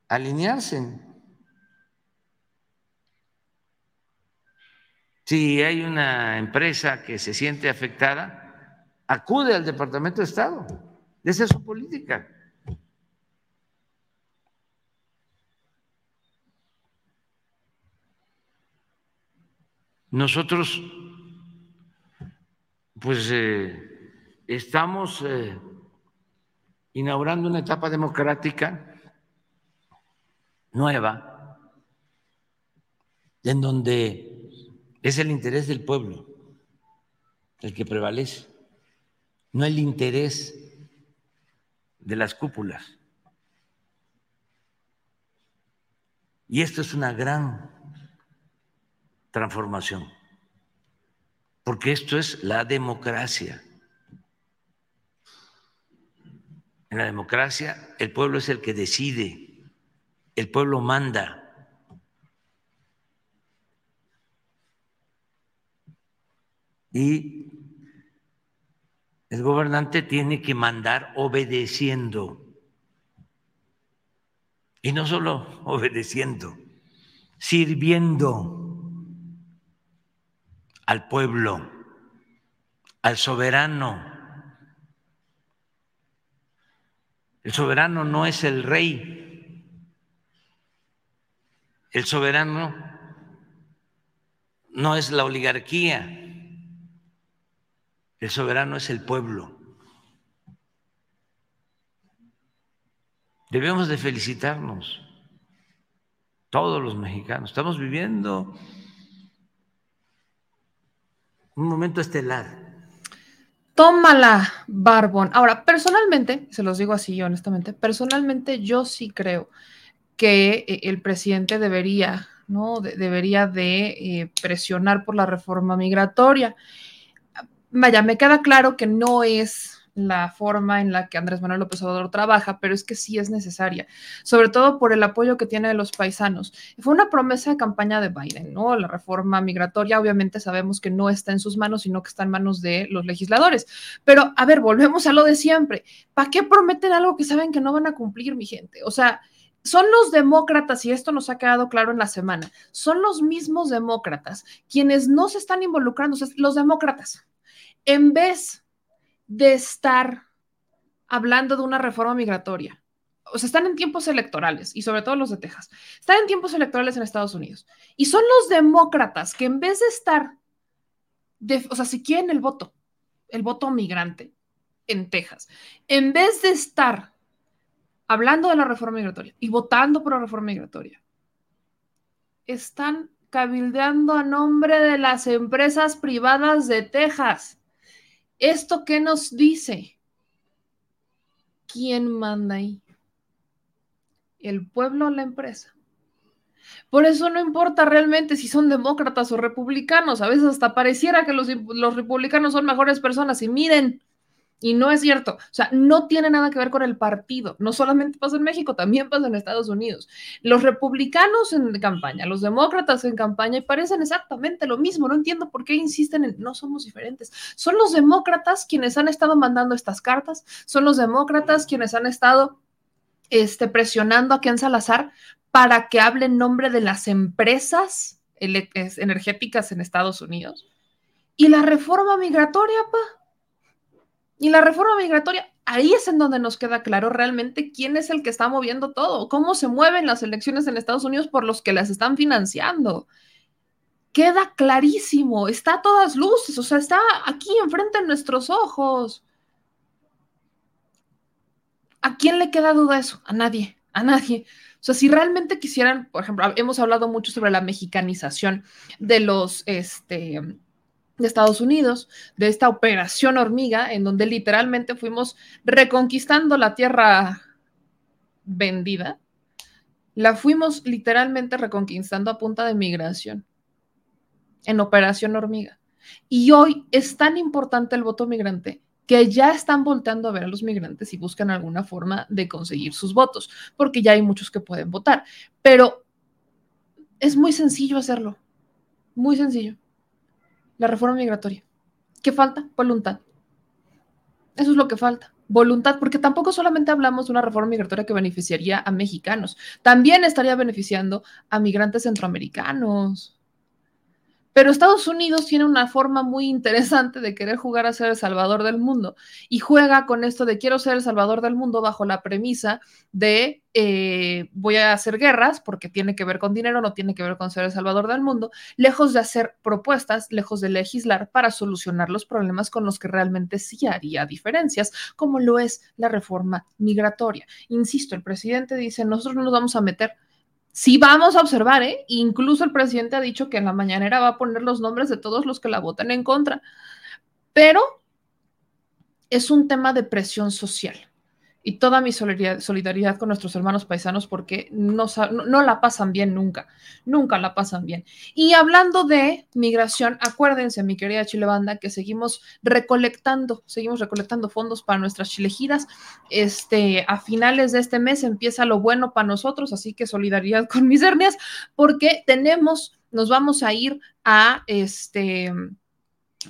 alinearse. Si hay una empresa que se siente afectada, acude al Departamento de Estado. Esa es su política. Nosotros, pues, eh, estamos eh, inaugurando una etapa democrática nueva, en donde es el interés del pueblo el que prevalece, no el interés de las cúpulas. Y esto es una gran transformación, porque esto es la democracia. En la democracia el pueblo es el que decide, el pueblo manda. Y el gobernante tiene que mandar obedeciendo. Y no solo [LAUGHS] obedeciendo, sirviendo al pueblo, al soberano. El soberano no es el rey. El soberano no es la oligarquía. El soberano es el pueblo. Debemos de felicitarnos, todos los mexicanos. Estamos viviendo un momento estelar. Tómala, Barbón. Ahora, personalmente, se los digo así honestamente, personalmente yo sí creo que eh, el presidente debería, ¿no? debería de eh, presionar por la reforma migratoria vaya, me queda claro que no es la forma en la que Andrés Manuel López Obrador trabaja, pero es que sí es necesaria, sobre todo por el apoyo que tiene de los paisanos. Fue una promesa de campaña de Biden, ¿no? La reforma migratoria, obviamente sabemos que no está en sus manos, sino que está en manos de los legisladores. Pero, a ver, volvemos a lo de siempre. ¿Para qué prometen algo que saben que no van a cumplir, mi gente? O sea, son los demócratas, y esto nos ha quedado claro en la semana, son los mismos demócratas quienes no se están involucrando, los demócratas en vez de estar hablando de una reforma migratoria, o sea, están en tiempos electorales, y sobre todo los de Texas, están en tiempos electorales en Estados Unidos, y son los demócratas que en vez de estar, o sea, si quieren el voto, el voto migrante en Texas, en vez de estar hablando de la reforma migratoria y votando por la reforma migratoria, están cabildeando a nombre de las empresas privadas de Texas. ¿Esto qué nos dice? ¿Quién manda ahí? ¿El pueblo o la empresa? Por eso no importa realmente si son demócratas o republicanos. A veces hasta pareciera que los, los republicanos son mejores personas. Y miren, y no es cierto. O sea, no tiene nada que ver con el partido. No solamente pasa en México, también pasa en Estados Unidos. Los republicanos en campaña, los demócratas en campaña, y parecen exactamente lo mismo. No entiendo por qué insisten en no somos diferentes. Son los demócratas quienes han estado mandando estas cartas, son los demócratas quienes han estado este, presionando a Ken Salazar para que hable en nombre de las empresas energéticas en Estados Unidos. Y la reforma migratoria, pa y la reforma migratoria ahí es en donde nos queda claro realmente quién es el que está moviendo todo, cómo se mueven las elecciones en Estados Unidos por los que las están financiando. Queda clarísimo, está a todas luces, o sea, está aquí enfrente de nuestros ojos. ¿A quién le queda duda eso? A nadie, a nadie. O sea, si realmente quisieran, por ejemplo, hemos hablado mucho sobre la mexicanización de los, este, de Estados Unidos, de esta operación hormiga, en donde literalmente fuimos reconquistando la tierra vendida, la fuimos literalmente reconquistando a punta de migración, en operación hormiga. Y hoy es tan importante el voto migrante que ya están volteando a ver a los migrantes y buscan alguna forma de conseguir sus votos, porque ya hay muchos que pueden votar. Pero es muy sencillo hacerlo, muy sencillo. La reforma migratoria. ¿Qué falta? Voluntad. Eso es lo que falta. Voluntad, porque tampoco solamente hablamos de una reforma migratoria que beneficiaría a mexicanos, también estaría beneficiando a migrantes centroamericanos. Pero Estados Unidos tiene una forma muy interesante de querer jugar a ser el salvador del mundo y juega con esto de quiero ser el salvador del mundo bajo la premisa de eh, voy a hacer guerras porque tiene que ver con dinero, no tiene que ver con ser el salvador del mundo, lejos de hacer propuestas, lejos de legislar para solucionar los problemas con los que realmente sí haría diferencias, como lo es la reforma migratoria. Insisto, el presidente dice, nosotros no nos vamos a meter sí vamos a observar, ¿eh? Incluso el presidente ha dicho que en la mañanera va a poner los nombres de todos los que la voten en contra, pero es un tema de presión social y toda mi solidaridad con nuestros hermanos paisanos porque no, no, la pasan bien nunca, nunca la pasan bien. Y hablando de migración, acuérdense, mi querida Chilebanda, que seguimos recolectando, seguimos recolectando fondos para nuestras chilegiras. Este, a finales de este mes empieza lo bueno para nosotros, así que solidaridad con mis hernias, porque tenemos, nos vamos a ir a este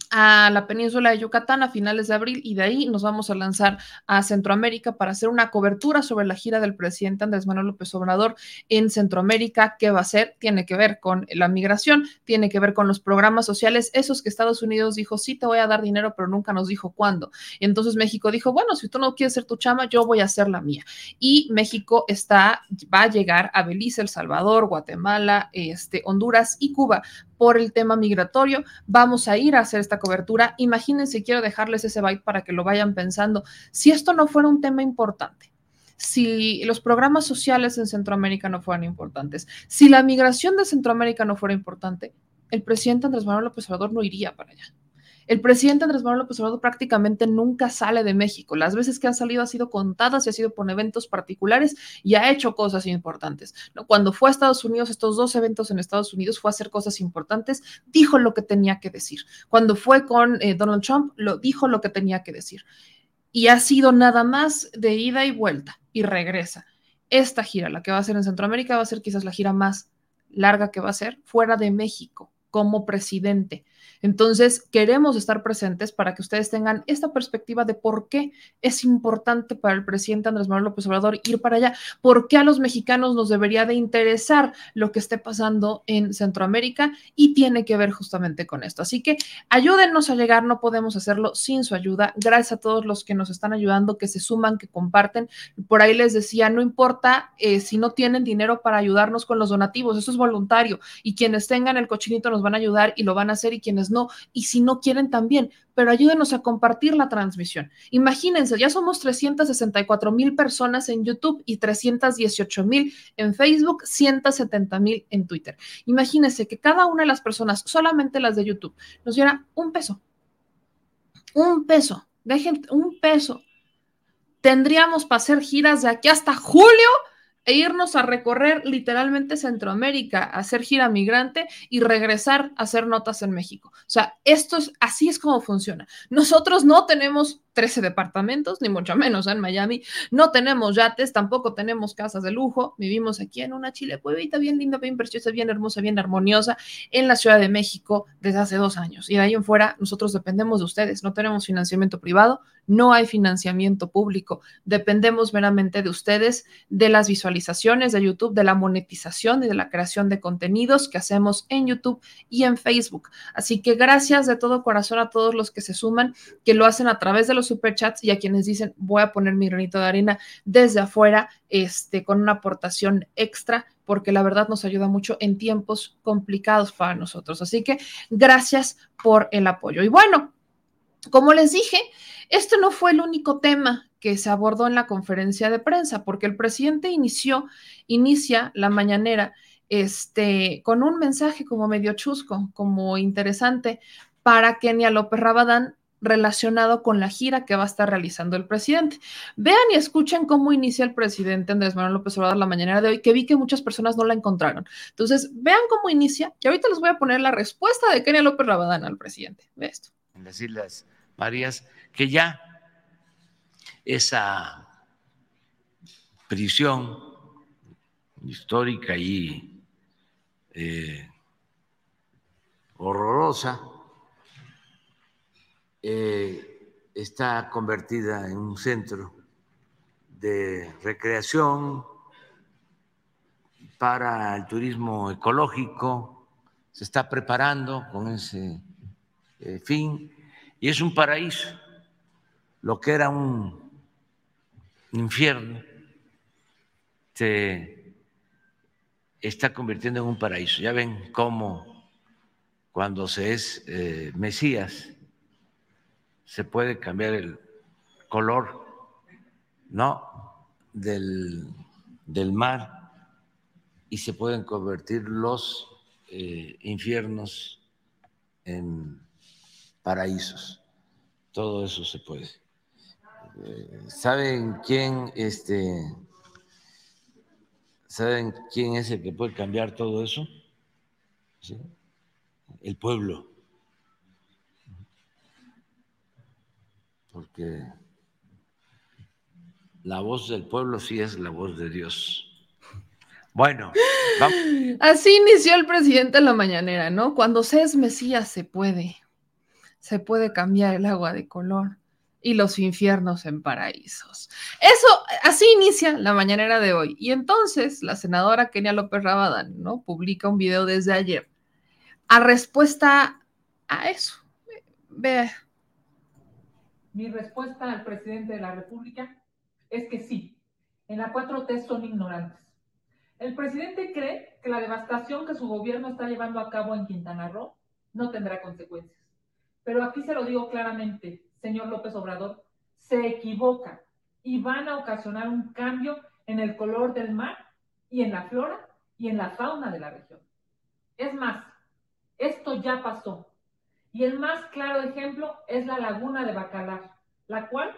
a la península de Yucatán a finales de abril y de ahí nos vamos a lanzar a Centroamérica para hacer una cobertura sobre la gira del presidente Andrés Manuel López Obrador en Centroamérica. ¿Qué va a ser? Tiene que ver con la migración, tiene que ver con los programas sociales, esos que Estados Unidos dijo, sí, te voy a dar dinero, pero nunca nos dijo cuándo. Entonces México dijo, bueno, si tú no quieres ser tu chama, yo voy a hacer la mía. Y México está, va a llegar a Belice, El Salvador, Guatemala, este, Honduras y Cuba por el tema migratorio. Vamos a ir a hacer esta cobertura. Imagínense, quiero dejarles ese byte para que lo vayan pensando. Si esto no fuera un tema importante, si los programas sociales en Centroamérica no fueran importantes, si la migración de Centroamérica no fuera importante, el presidente Andrés Manuel López Obrador no iría para allá. El presidente Andrés Manuel López Obrador prácticamente nunca sale de México. Las veces que han salido ha sido contadas y ha sido por eventos particulares y ha hecho cosas importantes. Cuando fue a Estados Unidos, estos dos eventos en Estados Unidos fue a hacer cosas importantes, dijo lo que tenía que decir. Cuando fue con eh, Donald Trump, lo dijo lo que tenía que decir. Y ha sido nada más de ida y vuelta y regresa. Esta gira, la que va a ser en Centroamérica, va a ser quizás la gira más larga que va a ser fuera de México como presidente. Entonces, queremos estar presentes para que ustedes tengan esta perspectiva de por qué es importante para el presidente Andrés Manuel López Obrador ir para allá, por qué a los mexicanos nos debería de interesar lo que esté pasando en Centroamérica y tiene que ver justamente con esto. Así que ayúdennos a llegar, no podemos hacerlo sin su ayuda. Gracias a todos los que nos están ayudando, que se suman, que comparten. Por ahí les decía, no importa eh, si no tienen dinero para ayudarnos con los donativos, eso es voluntario y quienes tengan el cochinito nos van a ayudar y lo van a hacer y quienes no, y si no quieren también, pero ayúdenos a compartir la transmisión. Imagínense, ya somos 364 mil personas en YouTube y 318 mil en Facebook, 170 mil en Twitter. Imagínense que cada una de las personas, solamente las de YouTube, nos diera un peso. Un peso. Dejen un peso. Tendríamos para hacer giras de aquí hasta julio e irnos a recorrer literalmente Centroamérica, a hacer gira migrante y regresar a hacer notas en México. O sea, esto es, así es como funciona. Nosotros no tenemos 13 departamentos, ni mucho menos en Miami. No tenemos yates, tampoco tenemos casas de lujo. Vivimos aquí en una Chile cuevita bien linda, bien preciosa, bien hermosa, bien armoniosa en la Ciudad de México desde hace dos años. Y de ahí en fuera, nosotros dependemos de ustedes. No tenemos financiamiento privado, no hay financiamiento público. Dependemos meramente de ustedes, de las visualizaciones de YouTube, de la monetización y de la creación de contenidos que hacemos en YouTube y en Facebook. Así que gracias de todo corazón a todos los que se suman, que lo hacen a través de los superchats y a quienes dicen voy a poner mi granito de arena desde afuera, este, con una aportación extra, porque la verdad nos ayuda mucho en tiempos complicados para nosotros. Así que gracias por el apoyo. Y bueno, como les dije, este no fue el único tema que se abordó en la conferencia de prensa, porque el presidente inició, inicia la mañanera este, con un mensaje como medio chusco, como interesante para Kenia López Rabadán relacionado con la gira que va a estar realizando el presidente. Vean y escuchen cómo inicia el presidente Andrés Manuel López Obrador la mañana de hoy, que vi que muchas personas no la encontraron. Entonces, vean cómo inicia y ahorita les voy a poner la respuesta de Kenia López Rabadán al presidente. Ve esto. En las Islas Marías, que ya esa prisión histórica y eh, horrorosa eh, está convertida en un centro de recreación para el turismo ecológico, se está preparando con ese eh, fin y es un paraíso, lo que era un infierno se está convirtiendo en un paraíso. Ya ven cómo cuando se es eh, Mesías, se puede cambiar el color, ¿no? Del, mar y se pueden convertir los eh, infiernos en paraísos. Todo eso se puede. Eh, ¿Saben quién, este, saben quién es el que puede cambiar todo eso? El pueblo. Porque la voz del pueblo sí es la voz de Dios. Bueno, vamos. así inició el presidente en la mañanera, ¿no? Cuando se es Mesías se puede, se puede cambiar el agua de color y los infiernos en paraísos. Eso, así inicia la mañanera de hoy. Y entonces la senadora Kenia López Rabadán, ¿no? Publica un video desde ayer a respuesta a eso. Ve, mi respuesta al presidente de la República es que sí, en la 4T son ignorantes. El presidente cree que la devastación que su gobierno está llevando a cabo en Quintana Roo no tendrá consecuencias. Pero aquí se lo digo claramente, señor López Obrador, se equivoca y van a ocasionar un cambio en el color del mar y en la flora y en la fauna de la región. Es más, esto ya pasó. Y el más claro ejemplo es la laguna de Bacalar, la cual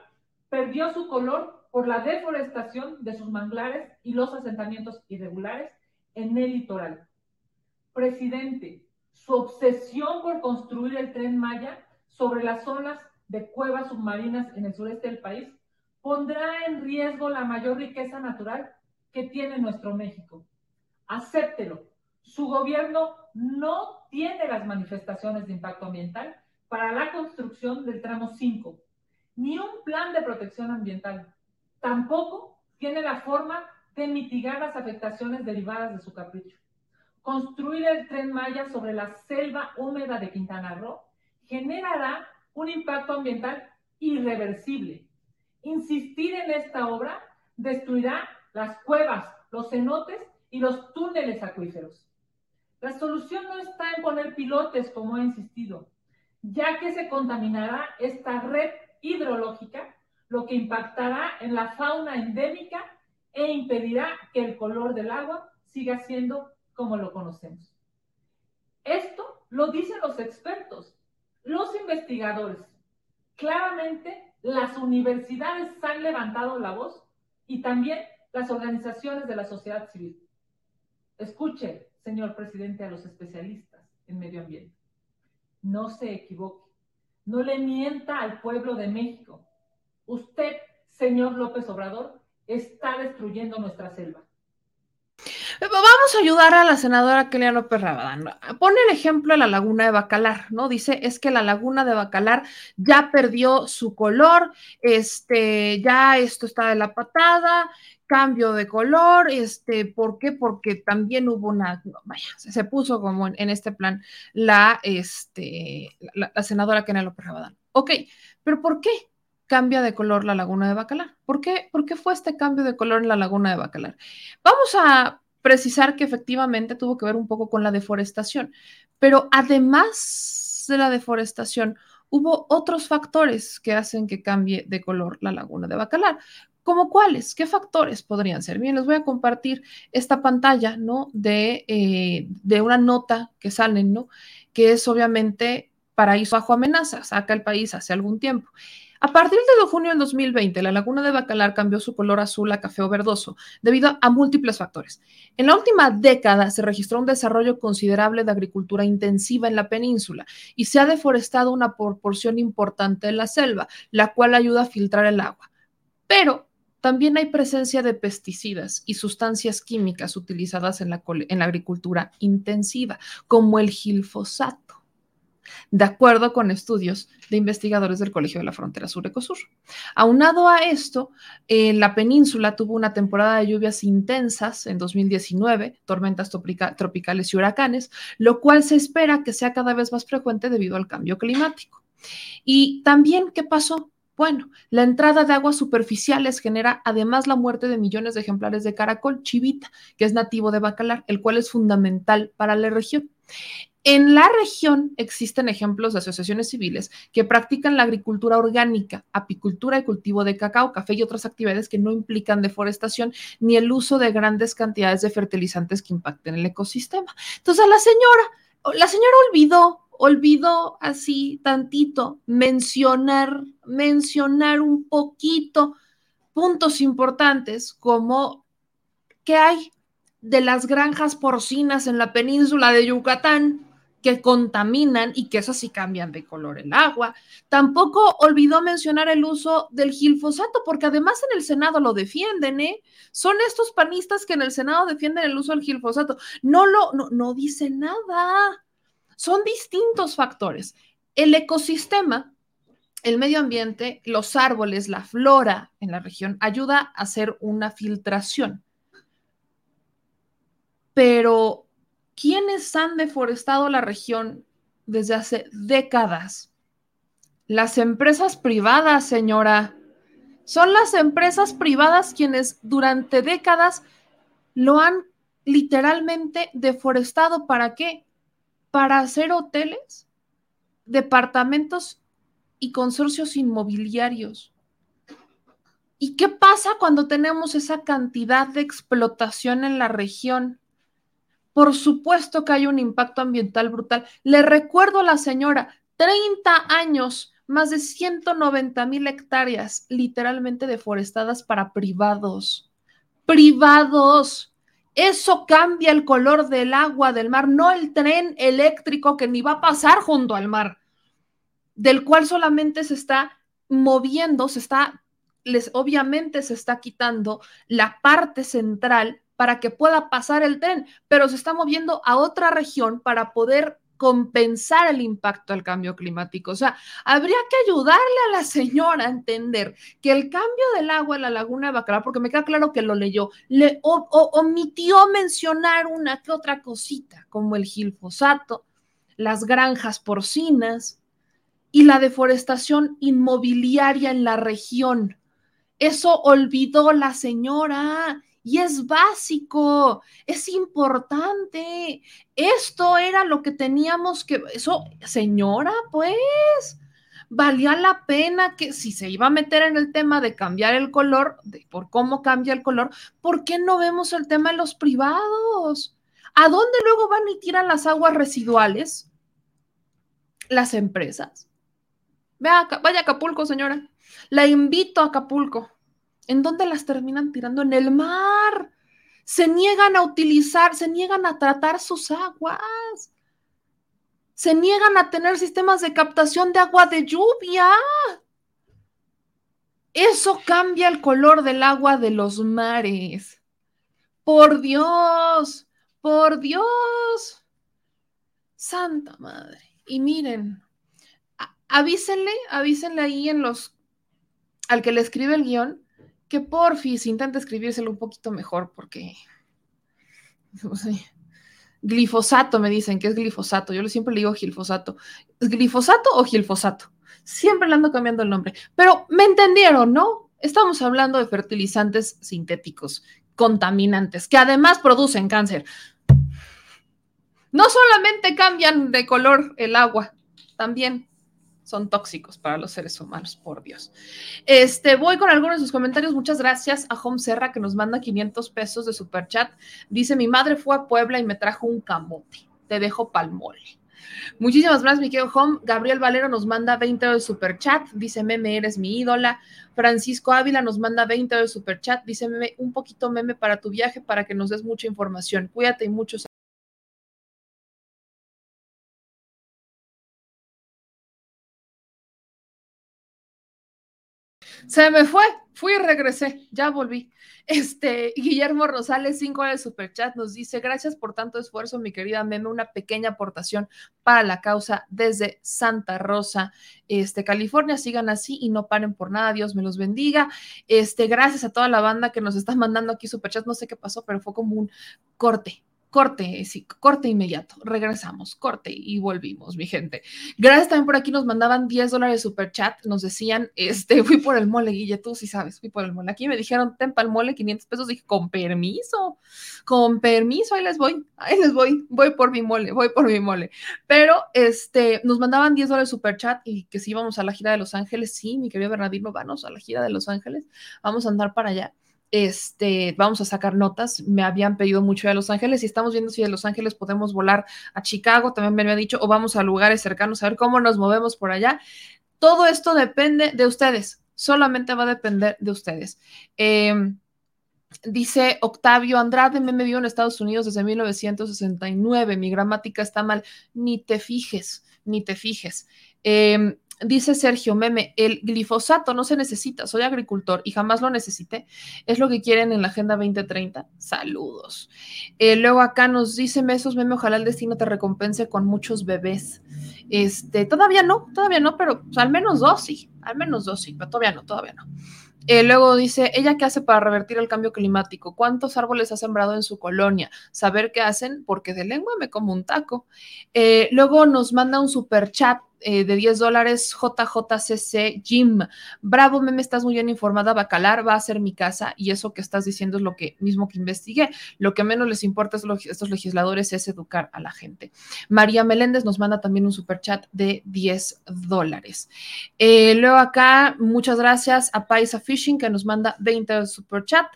perdió su color por la deforestación de sus manglares y los asentamientos irregulares en el litoral. Presidente, su obsesión por construir el tren Maya sobre las zonas de cuevas submarinas en el sureste del país pondrá en riesgo la mayor riqueza natural que tiene nuestro México. Acéptelo. Su gobierno no tiene las manifestaciones de impacto ambiental para la construcción del tramo 5, ni un plan de protección ambiental. Tampoco tiene la forma de mitigar las afectaciones derivadas de su capricho. Construir el tren Maya sobre la selva húmeda de Quintana Roo generará un impacto ambiental irreversible. Insistir en esta obra destruirá las cuevas, los cenotes y los túneles acuíferos. La solución no está en poner pilotes, como he insistido, ya que se contaminará esta red hidrológica, lo que impactará en la fauna endémica e impedirá que el color del agua siga siendo como lo conocemos. Esto lo dicen los expertos, los investigadores. Claramente, las universidades han levantado la voz y también las organizaciones de la sociedad civil. Escuche, señor presidente, a los especialistas en medio ambiente. No se equivoque. No le mienta al pueblo de México. Usted, señor López Obrador, está destruyendo nuestra selva. Vamos a ayudar a la senadora Kelia López Rabadán. Pone el ejemplo de la laguna de Bacalar, ¿no? Dice, es que la laguna de Bacalar ya perdió su color, este, ya esto está de la patada, cambio de color, este, ¿por qué? Porque también hubo una, vaya, se puso como en, este plan la, este, la, senadora Kenia López Rabadán. Ok, pero ¿por qué? cambia de color la laguna de Bacalar. ¿Por qué? ¿Por qué fue este cambio de color en la laguna de Bacalar? Vamos a precisar que efectivamente tuvo que ver un poco con la deforestación, pero además de la deforestación, hubo otros factores que hacen que cambie de color la laguna de Bacalar. ¿Cómo cuáles? ¿Qué factores podrían ser? Bien, les voy a compartir esta pantalla, ¿no? De, eh, de una nota que salen, ¿no? Que es obviamente paraíso bajo amenaza, saca el país hace algún tiempo. A partir de junio del 2020, la laguna de Bacalar cambió su color azul a café o verdoso debido a múltiples factores. En la última década se registró un desarrollo considerable de agricultura intensiva en la península y se ha deforestado una proporción importante de la selva, la cual ayuda a filtrar el agua. Pero también hay presencia de pesticidas y sustancias químicas utilizadas en la, agricultura intensiva, como el gilfosato de acuerdo con estudios de investigadores del Colegio de la Frontera Sur-Ecosur. Aunado a esto, eh, la península tuvo una temporada de lluvias intensas en 2019, tormentas tropicales y huracanes, lo cual se espera que sea cada vez más frecuente debido al cambio climático. Y también, ¿qué pasó? Bueno, la entrada de aguas superficiales genera además la muerte de millones de ejemplares de caracol chivita, que es nativo de Bacalar, el cual es fundamental para la región. En la región existen ejemplos de asociaciones civiles que practican la agricultura orgánica, apicultura y cultivo de cacao, café y otras actividades que no implican deforestación ni el uso de grandes cantidades de fertilizantes que impacten el ecosistema. Entonces, la señora, la señora olvidó, olvidó así tantito mencionar, mencionar un poquito puntos importantes como que hay de las granjas porcinas en la península de Yucatán que contaminan y que eso sí cambian de color el agua. Tampoco olvidó mencionar el uso del gilfosato, porque además en el Senado lo defienden, ¿eh? Son estos panistas que en el Senado defienden el uso del gilfosato. No lo, no, no dice nada. Son distintos factores. El ecosistema, el medio ambiente, los árboles, la flora en la región ayuda a hacer una filtración. Pero ¿Quiénes han deforestado la región desde hace décadas? Las empresas privadas, señora. Son las empresas privadas quienes durante décadas lo han literalmente deforestado. ¿Para qué? Para hacer hoteles, departamentos y consorcios inmobiliarios. ¿Y qué pasa cuando tenemos esa cantidad de explotación en la región? Por supuesto que hay un impacto ambiental brutal. Le recuerdo a la señora, 30 años, más de 190 mil hectáreas literalmente deforestadas para privados. Privados. Eso cambia el color del agua del mar, no el tren eléctrico que ni va a pasar junto al mar, del cual solamente se está moviendo, se está, les obviamente se está quitando la parte central para que pueda pasar el tren, pero se está moviendo a otra región para poder compensar el impacto del cambio climático. O sea, habría que ayudarle a la señora a entender que el cambio del agua en la laguna de Bacalar, porque me queda claro que lo leyó, le omitió mencionar una que otra cosita, como el gilfosato, las granjas porcinas y la deforestación inmobiliaria en la región. Eso olvidó la señora y es básico, es importante. Esto era lo que teníamos que, eso, señora, pues, valía la pena que si se iba a meter en el tema de cambiar el color, de por cómo cambia el color, ¿por qué no vemos el tema de los privados? ¿A dónde luego van y tiran las aguas residuales? Las empresas. Vaya a Acapulco, señora. La invito a Acapulco. ¿En dónde las terminan tirando? En el mar. Se niegan a utilizar, se niegan a tratar sus aguas. Se niegan a tener sistemas de captación de agua de lluvia. Eso cambia el color del agua de los mares. Por Dios, por Dios. Santa Madre. Y miren, avísenle, avísenle ahí en los, al que le escribe el guion, que porfis intenta escribírselo un poquito mejor porque glifosato me dicen que es glifosato. Yo siempre le digo glifosato. ¿Es glifosato o gilfosato? Siempre le ando cambiando el nombre. Pero me entendieron, ¿no? Estamos hablando de fertilizantes sintéticos, contaminantes, que además producen cáncer. No solamente cambian de color el agua, también son tóxicos para los seres humanos, por Dios. Este, voy con algunos de sus comentarios. Muchas gracias a Home Serra que nos manda 500 pesos de super chat. Dice, mi madre fue a Puebla y me trajo un camote. Te dejo palmole. Muchísimas gracias, mi querido Home. Gabriel Valero nos manda 20 de super chat. Dice, meme, eres mi ídola. Francisco Ávila nos manda 20 de super chat. Dice, meme, un poquito meme para tu viaje para que nos des mucha información. Cuídate y muchos Se me fue, fui y regresé, ya volví. Este, Guillermo Rosales, 5 de superchat, nos dice: Gracias por tanto esfuerzo, mi querida Meme. Una pequeña aportación para la causa desde Santa Rosa, este, California. Sigan así y no paren por nada. Dios me los bendiga. Este, gracias a toda la banda que nos está mandando aquí superchat. No sé qué pasó, pero fue como un corte corte, sí, corte inmediato. Regresamos, corte y volvimos, mi gente. Gracias también por aquí, nos mandaban 10 dólares super chat, nos decían, [LAUGHS] este, fui por el mole, Guille, tú sí sabes, fui por el mole. Aquí me dijeron, ten el mole, 500 pesos, dije, con permiso, con permiso, ahí les voy, ahí les voy, voy por mi mole, voy por mi mole. Pero, este, nos mandaban 10 dólares super chat y que si íbamos a la gira de Los Ángeles, sí, mi querido Bernardino, vamos a la gira de Los Ángeles, vamos a andar para allá este, vamos a sacar notas. Me habían pedido mucho de Los Ángeles y estamos viendo si de Los Ángeles podemos volar a Chicago, también me había dicho, o vamos a lugares cercanos a ver cómo nos movemos por allá. Todo esto depende de ustedes, solamente va a depender de ustedes. Em, dice Octavio Andrade, me vivo en Estados Unidos desde 1969, mi gramática está mal, ni te fijes, ni te fijes. Eh, Dice Sergio Meme, el glifosato no se necesita, soy agricultor y jamás lo necesité. Es lo que quieren en la Agenda 2030. Saludos. Eh, luego acá nos dice Mesos Meme, ojalá el destino te recompense con muchos bebés. Este, todavía no, todavía no, pero al menos dos sí, al menos dos sí, pero todavía no, todavía no. Eh, luego dice, ¿ella qué hace para revertir el cambio climático? ¿Cuántos árboles ha sembrado en su colonia? Saber qué hacen, porque de lengua me como un taco. Eh, luego nos manda un super chat eh, de 10 dólares, JJCC Jim. Bravo, meme, estás muy bien informada. Bacalar va a ser mi casa y eso que estás diciendo es lo que mismo que investigué. Lo que menos les importa a estos legisladores es educar a la gente. María Meléndez nos manda también un super chat de 10 dólares. luego acá, muchas gracias a Paisa Fishing que nos manda 20 de super chat.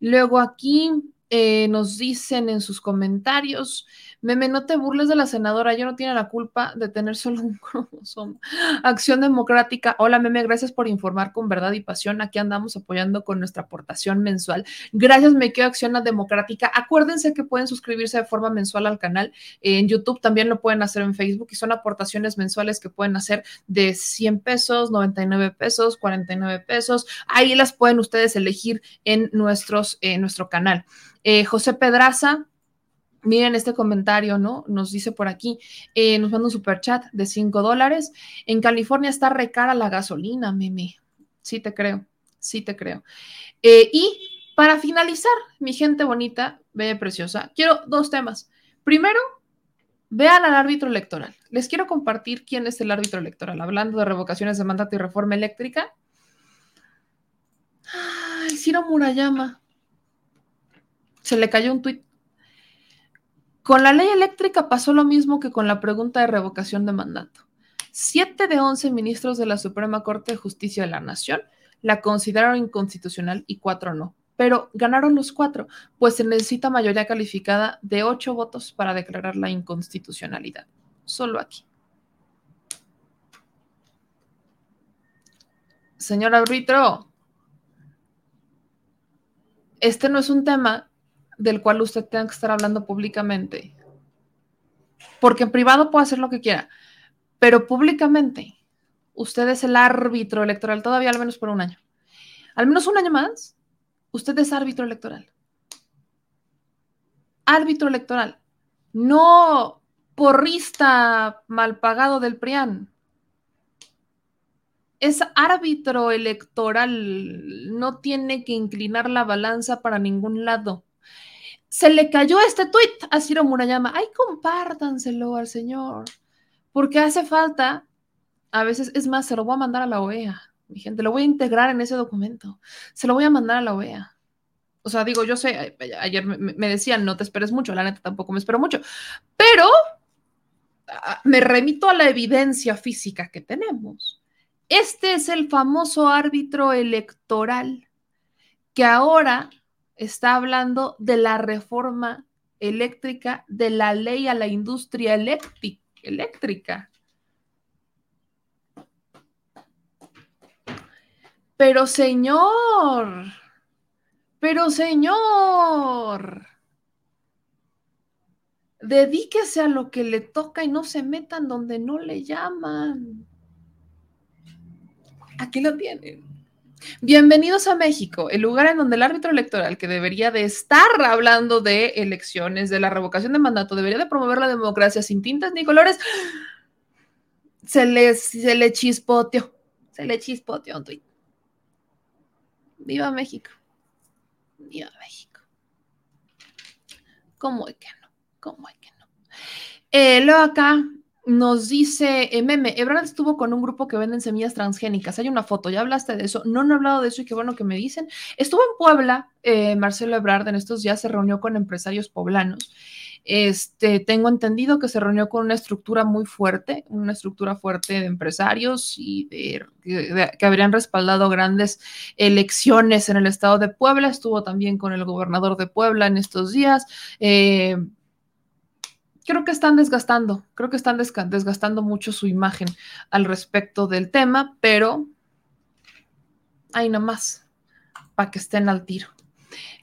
Luego aquí eh, nos dicen en sus comentarios, Meme, no te burles de la senadora, yo no tiene la culpa de tener solo un [LAUGHS] cromosoma. Acción Democrática, hola Meme, gracias por informar con verdad y pasión. Aquí andamos apoyando con nuestra aportación mensual. Gracias, me quedo Acción Democrática. Acuérdense que pueden suscribirse de forma mensual al canal. En YouTube también lo pueden hacer en Facebook y son aportaciones mensuales que pueden hacer de 100 pesos, 99 pesos, 49 pesos. Ahí las pueden ustedes elegir en en nuestro canal. Eh, José Pedraza, Miren este comentario, ¿no? Nos dice por aquí, eh, nos manda un super chat de 5 dólares. En California está recara la gasolina, meme. Sí te creo, sí te creo. Eh, y para finalizar, mi gente bonita, bella preciosa, quiero dos temas. Primero, vean al árbitro electoral. Les quiero compartir quién es el árbitro electoral. Hablando de revocaciones de mandato y reforma eléctrica. Ay, Ciro Murayama. Se le cayó un tuit con la ley eléctrica pasó lo mismo que con la pregunta de revocación de mandato. Siete de once ministros de la Suprema Corte de Justicia de la Nación la consideraron inconstitucional y cuatro no. Pero ganaron los cuatro, pues se necesita mayoría calificada de ocho votos para declarar la inconstitucionalidad. Solo aquí. Señor árbitro, este no es un tema del cual usted tenga que estar hablando públicamente. Porque en privado puede hacer lo que quiera, pero públicamente usted es el árbitro electoral todavía al menos por un año. Al menos un año más, usted es árbitro electoral. Árbitro electoral, no porrista mal pagado del PRIAN. Es árbitro electoral, no tiene que inclinar la balanza para ningún lado se le cayó este tuit a Ciro Murayama. Ay, compártanselo al señor, porque hace falta A veces, es más, se lo voy a mandar a la OEA, mi gente, lo voy a integrar en ese documento, se lo voy a mandar a la OEA. O sea, digo, yo sé, ayer me, decían, no te esperes mucho, la neta tampoco me espero mucho, pero ah, me remito a la evidencia física que tenemos. Este es el famoso árbitro electoral que ahora está hablando de la reforma eléctrica, de la ley a la industria eléctrica. Pero señor, pero señor, dedíquese a lo que le toca y no se metan donde no le llaman. Aquí lo tienen. Bienvenidos a México, el lugar en donde el árbitro electoral, que debería de estar hablando de elecciones, de la revocación de mandato, debería de promover la democracia sin tintas ni colores, se le, se le chispoteó, se le chispoteó un tuit. Viva México, viva México. ¿Cómo es que no? ¿Cómo es que no? Eh, luego acá, nos dice eh, Meme, Ebrard estuvo con un grupo que venden semillas transgénicas. Hay una foto, ya hablaste de eso. No, no he hablado de eso y qué bueno que me dicen. Estuvo en Puebla, eh, Marcelo Ebrard en estos días se reunió con empresarios poblanos. Este, tengo entendido que se reunió con una estructura muy fuerte, una estructura fuerte de empresarios y de, que habrían respaldado grandes elecciones en el estado de Puebla. Estuvo también con el gobernador de Puebla en estos días. Eh, creo que están desgastando, creo que están desgastando mucho su imagen al respecto del tema, pero ahí nomás, para que estén al tiro.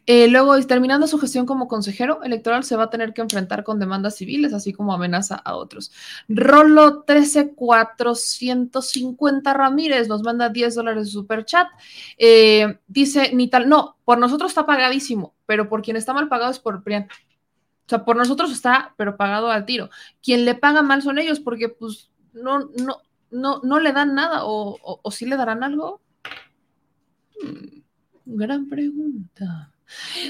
Eh, luego, terminando su gestión como consejero electoral, se va a tener que enfrentar con demandas civiles, así como amenaza a otros. Rolo 13450 Ramírez nos manda 10 dólares de super chat. Eh, dice, ni tal, no, por nosotros está pagadísimo, pero por quien está mal pagado es por Prian. O sea, por nosotros está, pero pagado al tiro. Quien le paga mal son ellos porque pues no, no, no, no le dan nada o, o, sí le darán algo. Hmm, gran pregunta.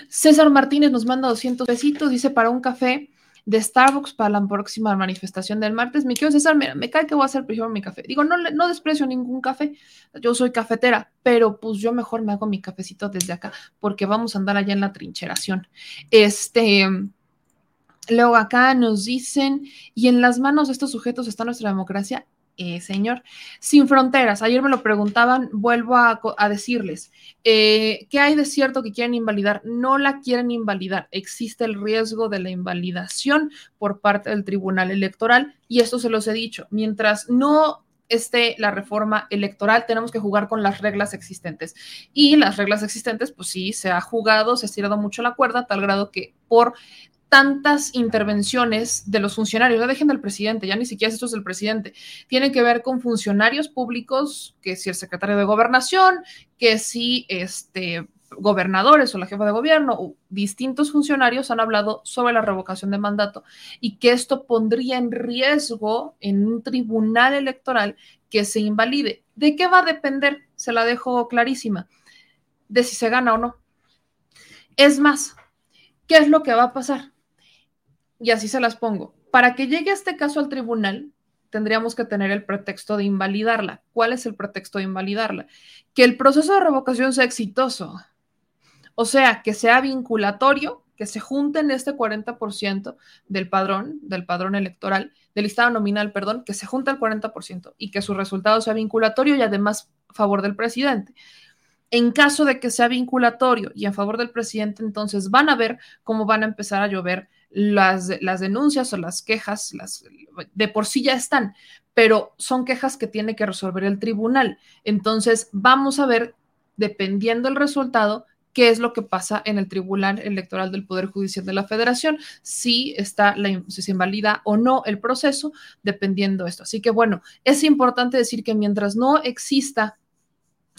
César Martínez nos manda 200 pesitos, dice para un café de Starbucks para la próxima manifestación del martes. Mi querido César, mira, me cae que voy a hacer primero mi café. Digo, no, no desprecio ningún café, yo soy cafetera, pero pues yo mejor me hago mi cafecito desde acá porque vamos a andar allá en la trincheración. Este, Luego acá nos dicen, y en las manos de estos sujetos está nuestra democracia. Eh, señor, sin fronteras. Ayer me lo preguntaban, vuelvo a, decirles, eh, ¿qué hay de cierto que quieren invalidar? No la quieren invalidar. Existe el riesgo de la invalidación por parte del Tribunal Electoral y esto se los he dicho. Mientras no esté la reforma electoral, tenemos que jugar con las reglas existentes. Y las reglas existentes, pues sí, se ha jugado, se ha estirado mucho la cuerda, tal grado que por tantas intervenciones de los funcionarios, ya dejen del presidente, ya ni siquiera esto es del presidente, tienen que ver con funcionarios públicos, que si el secretario de gobernación, que si este gobernadores o la jefa de gobierno o distintos funcionarios han hablado sobre la revocación de mandato y que esto pondría en riesgo en un tribunal electoral que se invalide. ¿De qué va a depender? Se la dejo clarísima. De si se gana o no. Es más, ¿qué es lo que va a pasar? Y así se las pongo. Para que llegue este caso al tribunal, tendríamos que tener el pretexto de invalidarla. ¿Cuál es el pretexto de invalidarla? Que el proceso de revocación sea exitoso. O sea, que sea vinculatorio, que se junten este 40% del padrón, del padrón electoral, del listado nominal, perdón, que se junte el 40% y que su resultado sea vinculatorio y además a favor del presidente. En caso de que sea vinculatorio y a favor del presidente, entonces van a ver cómo van a empezar a llover las, las denuncias o las quejas, las, de por sí ya están, pero son quejas que tiene que resolver el tribunal. Entonces, vamos a ver, dependiendo del resultado, qué es lo que pasa en el Tribunal Electoral del Poder Judicial de la Federación, si está la, si se invalida o no el proceso, dependiendo de esto. Así que bueno, es importante decir que mientras no exista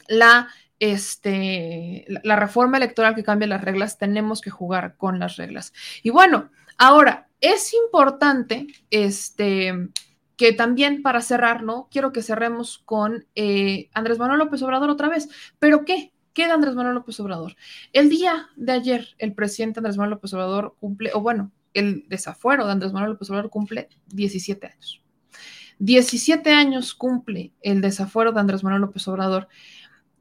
la este, la reforma electoral que cambia las reglas, tenemos que jugar con las reglas. Y bueno, ahora es importante este, que también para cerrar, ¿no? Quiero que cerremos con eh, Andrés Manuel López Obrador otra vez. ¿Pero qué? ¿Qué de Andrés Manuel López Obrador? El día de ayer, el presidente Andrés Manuel López Obrador cumple, o bueno, el desafuero de Andrés Manuel López Obrador cumple 17 años. 17 años cumple el desafuero de Andrés Manuel López Obrador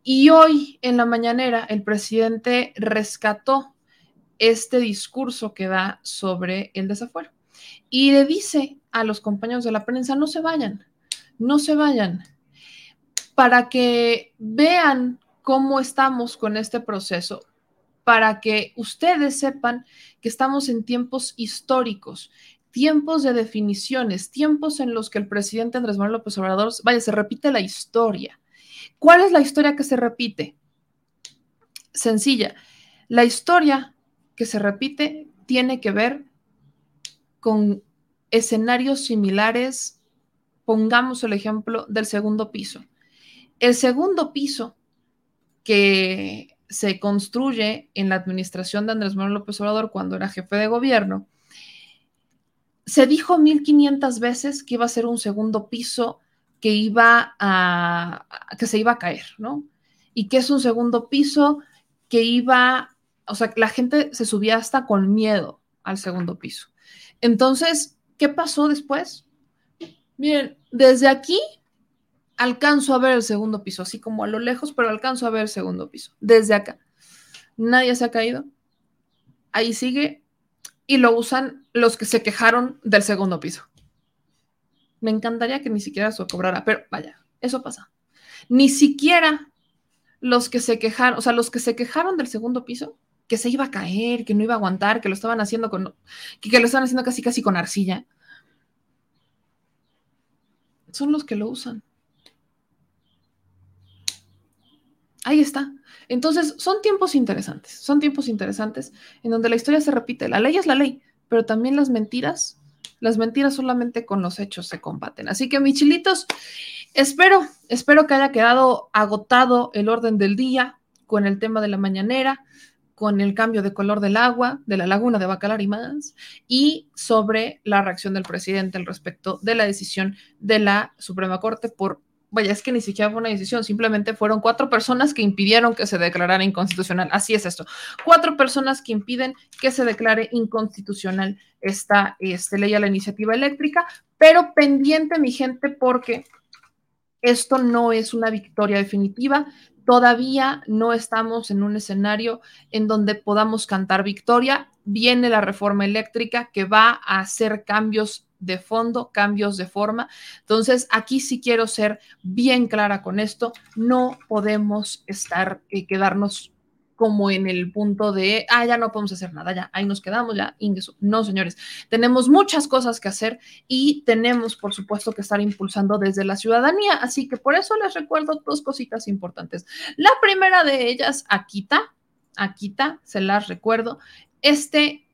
y hoy en la mañanera el presidente rescató este discurso que da sobre el desafuero y le dice a los compañeros de la prensa, no se vayan, no se vayan, para que vean cómo estamos con este proceso, para que ustedes sepan que estamos en tiempos históricos, tiempos de definiciones, tiempos en los que el presidente Andrés Manuel López Obrador, vaya, se repite la historia. ¿Cuál es la historia que se repite? Sencilla. La historia que se repite tiene que ver con escenarios similares. Pongamos el ejemplo del segundo piso. El segundo piso que se construye en la administración de Andrés Manuel López Obrador cuando era jefe de gobierno, se dijo 1500 veces que iba a ser un segundo piso que iba a que se iba a caer, ¿no? Y que es un segundo piso que iba, o sea, la gente se subía hasta con miedo al segundo piso. Entonces, ¿qué pasó después? Miren, desde aquí alcanzo a ver el segundo piso, así como a lo lejos, pero alcanzo a ver el segundo piso, desde acá. Nadie se ha caído. Ahí sigue y lo usan los que se quejaron del segundo piso. Me encantaría que ni siquiera se cobrara, pero vaya, eso pasa. Ni siquiera los que se quejaron, o sea, los que se quejaron del segundo piso, que se iba a caer, que no iba a aguantar, que lo estaban haciendo con, que lo estaban haciendo casi casi con arcilla, son los que lo usan. Ahí está. Entonces, son tiempos interesantes, son tiempos interesantes en donde la historia se repite. La ley es la ley, pero también las mentiras, las mentiras solamente con los hechos se combaten. Así que, mis chilitos, espero, espero que haya quedado agotado el orden del día con el tema de la mañanera, con el cambio de color del agua, de la laguna de Bacalar y más, y sobre la reacción del presidente al respecto de la decisión de la Suprema Corte por vaya, es que ni siquiera fue una decisión, simplemente fueron cuatro personas que impidieron que se declarara inconstitucional. Así es esto. Cuatro personas que impiden que se declare inconstitucional esta este, ley a la iniciativa eléctrica, pero pendiente, mi gente, porque esto no es una victoria definitiva. Todavía no estamos en un escenario en donde podamos cantar victoria. Viene la reforma eléctrica que va a hacer cambios de fondo, cambios de forma. Entonces, aquí sí quiero ser bien clara con esto. No podemos estar, y eh, quedarnos como en el punto de, ah, ya no podemos hacer nada, ya, ahí nos quedamos, ya, No, señores, tenemos muchas cosas que hacer y tenemos, por supuesto, que estar impulsando desde la ciudadanía. Así que por eso les recuerdo dos cositas importantes. La primera de ellas, Akita, Akita, se las recuerdo, este,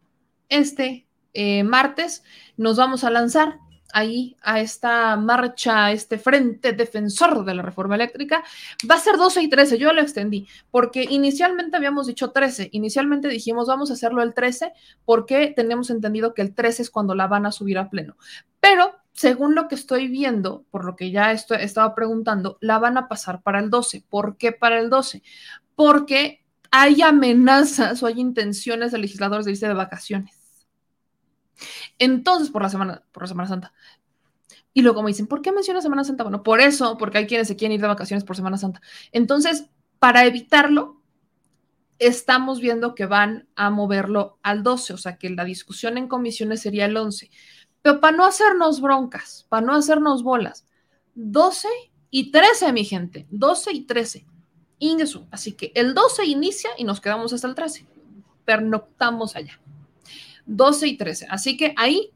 este eh, martes nos vamos a lanzar ahí a esta marcha, a este frente defensor de la reforma eléctrica, va a ser 12 y 13, yo lo extendí, porque inicialmente habíamos dicho 13, inicialmente dijimos vamos a hacerlo el 13 porque tenemos entendido que el 13 es cuando la van a subir a pleno, pero según lo que estoy viendo, por lo que ya estoy, estaba preguntando, la van a pasar para el 12. ¿Por qué para el 12? Porque hay amenazas o hay intenciones de legisladores de irse de vacaciones. Entonces, por la Semana, por la Semana Santa. Y luego me dicen, ¿por qué menciona Semana Santa? Bueno, por eso, porque hay quienes se quieren ir de vacaciones por Semana Santa. Entonces, para evitarlo, estamos viendo que van a moverlo al 12, o sea que la discusión en comisiones sería el 11. Pero para no hacernos broncas, para no hacernos bolas, 12 y 13, mi gente, 12 y 13. Ingreso. Así que el 12 inicia y nos quedamos hasta el 13. Pernoctamos allá. 12 y 13. Así que ahí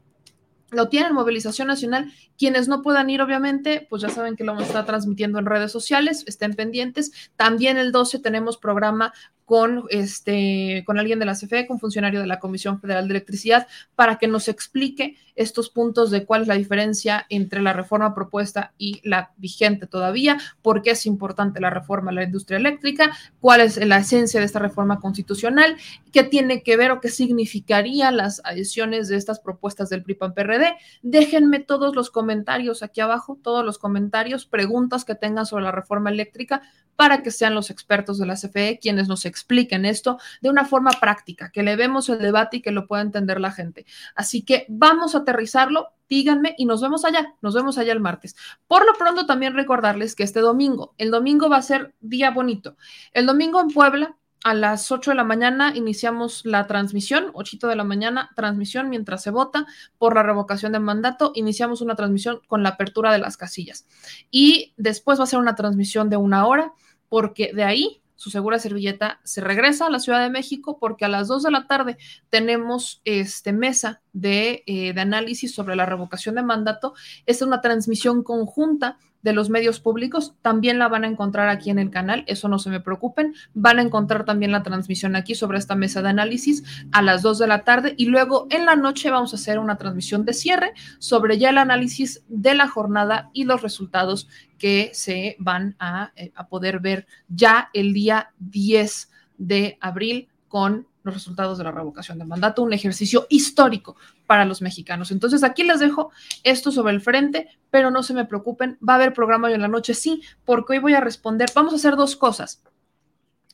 lo tienen, movilización nacional. Quienes no puedan ir, obviamente, pues ya saben que lo vamos a estar transmitiendo en redes sociales, estén pendientes. También el 12 tenemos programa con, este, con alguien de la CFE, con funcionario de la Comisión Federal de Electricidad, para que nos explique estos puntos de cuál es la diferencia entre la reforma propuesta y la vigente todavía, por qué es importante la reforma a la industria eléctrica, cuál es la esencia de esta reforma constitucional, qué tiene que ver o qué significaría las adiciones de estas propuestas del PRI-PAN-PRD. Déjenme todos los comentarios aquí abajo, todos los comentarios, preguntas que tengan sobre la reforma eléctrica, para que sean los expertos de la CFE quienes nos expliquen esto de una forma práctica, que le vemos el debate y que lo pueda entender la gente. Así que vamos a aterrizarlo, díganme y nos vemos allá, nos vemos allá el martes. Por lo pronto también recordarles que este domingo, el domingo va a ser día bonito. El domingo en Puebla a las 8 de la mañana iniciamos la transmisión, 8 de la mañana, transmisión mientras se vota por la revocación de mandato. Iniciamos una transmisión con la apertura de las casillas. Y después va a ser una transmisión de una hora, porque de ahí su segura servilleta se regresa a la Ciudad de México, porque a las 2 de la tarde tenemos este, mesa de, eh, de análisis sobre la revocación de mandato. Es una transmisión conjunta de los medios públicos, también la van a encontrar aquí en el canal, eso no se me preocupen. Van a encontrar también la transmisión aquí sobre esta mesa de análisis a las 2 de la tarde y luego en la noche vamos a hacer una transmisión de cierre sobre ya el análisis de la jornada y los resultados que se van a, eh, a poder ver ya el día 10 de abril con los resultados de la revocación de mandato, un ejercicio histórico para los mexicanos. Entonces aquí les dejo esto sobre el frente, pero no se me preocupen, va a haber programa hoy en la noche, sí, porque hoy voy a responder, vamos a hacer dos cosas.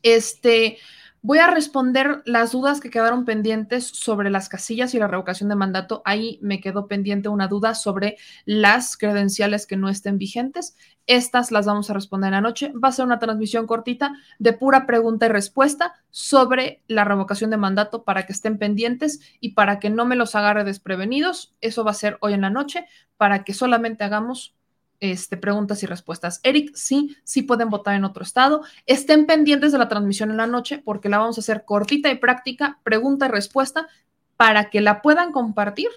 Este, Voy a responder las dudas que quedaron pendientes sobre las casillas y la revocación de mandato. Ahí me quedó pendiente una duda sobre las credenciales que no estén vigentes. Estas las vamos a responder en la noche. Va a ser una transmisión cortita de pura pregunta y respuesta sobre la revocación de mandato para que estén pendientes y para que no me los agarre desprevenidos. Eso va a ser hoy en la noche para que solamente hagamos este, preguntas y respuestas. Eric, sí, sí pueden votar en otro estado. Estén pendientes de la transmisión en la noche porque la vamos a hacer cortita y práctica, pregunta y respuesta, para que la puedan compartir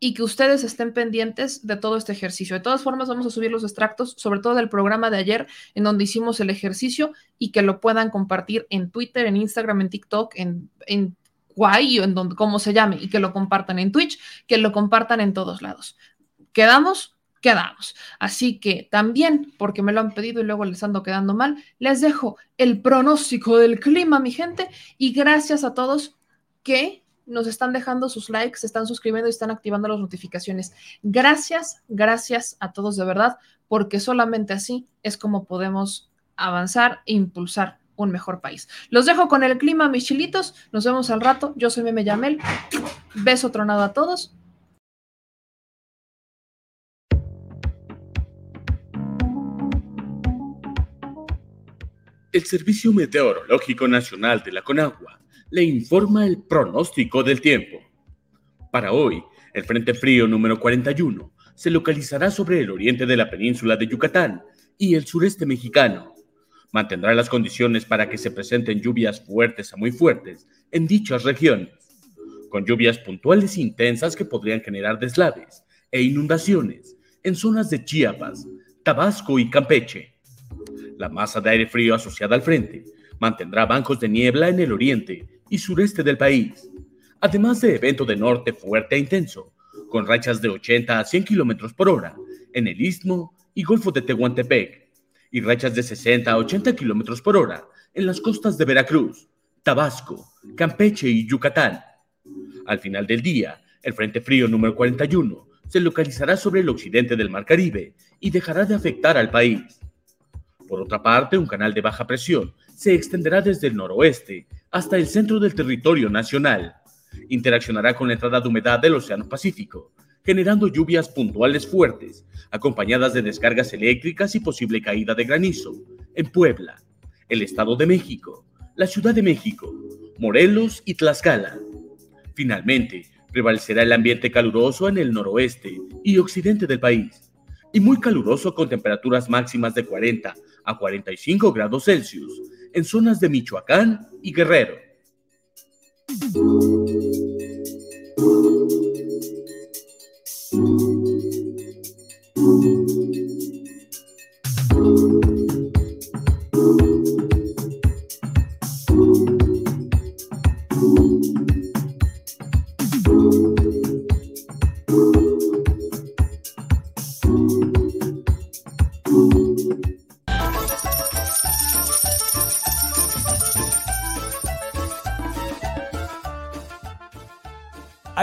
y que ustedes estén pendientes de todo este ejercicio. De todas formas, vamos a subir los extractos, sobre todo del programa de ayer, en donde hicimos el ejercicio y que lo puedan compartir en Twitter, en Instagram, en TikTok, en, en Kwai, en donde, como se llame, y que lo compartan en Twitch, que lo compartan en todos lados. ¿Quedamos? Quedamos. Así que también, porque me lo han pedido y luego les ando quedando mal, les dejo el pronóstico del clima, mi gente, y gracias a todos que nos están dejando sus likes, se están suscribiendo y están activando las notificaciones. Gracias, gracias a todos de verdad, porque solamente así es como podemos avanzar e impulsar un mejor país. Los dejo con el clima, mis chilitos. Nos vemos al rato. Yo soy Meme Yamel. Beso tronado a todos. El Servicio Meteorológico Nacional de la Conagua le informa el pronóstico del tiempo. Para hoy, el Frente Frío número 41 se localizará sobre el oriente de la península de Yucatán y el sureste mexicano. Mantendrá las condiciones para que se presenten lluvias fuertes a muy fuertes en dichas regiones, con lluvias puntuales intensas que podrían generar deslaves e inundaciones en zonas de Chiapas, Tabasco y Campeche la masa de aire frío asociada al frente mantendrá bancos de niebla en el oriente y sureste del país, además de evento de norte fuerte e intenso, con rachas de 80 a 100 kilómetros por hora en el istmo y golfo de Tehuantepec, y rachas de 60 a 80 kilómetros por hora en las costas de Veracruz, Tabasco, Campeche y Yucatán. Al final del día, el Frente Frío número 41 se localizará sobre el occidente del Mar Caribe y dejará de afectar al país. Por otra parte, un canal de baja presión se extenderá desde el noroeste hasta el centro del territorio nacional. Interaccionará con la entrada de humedad del Océano Pacífico, generando lluvias puntuales fuertes, acompañadas de descargas eléctricas y posible caída de granizo en Puebla, el Estado de México, la Ciudad de México, Morelos y Tlaxcala. Finalmente, prevalecerá el ambiente caluroso en el noroeste y occidente del país, y muy caluroso con temperaturas máximas de 40 a 45 grados Celsius en zonas de Michoacán y Guerrero.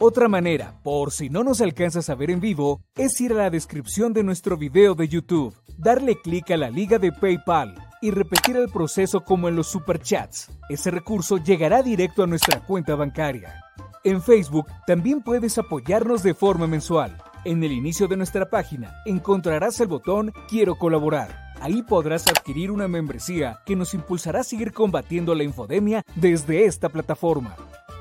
Otra manera, por si no nos alcanzas a ver en vivo, es ir a la descripción de nuestro video de YouTube, darle clic a la liga de PayPal y repetir el proceso como en los superchats. Ese recurso llegará directo a nuestra cuenta bancaria. En Facebook también puedes apoyarnos de forma mensual. En el inicio de nuestra página encontrarás el botón Quiero colaborar. Ahí podrás adquirir una membresía que nos impulsará a seguir combatiendo la infodemia desde esta plataforma.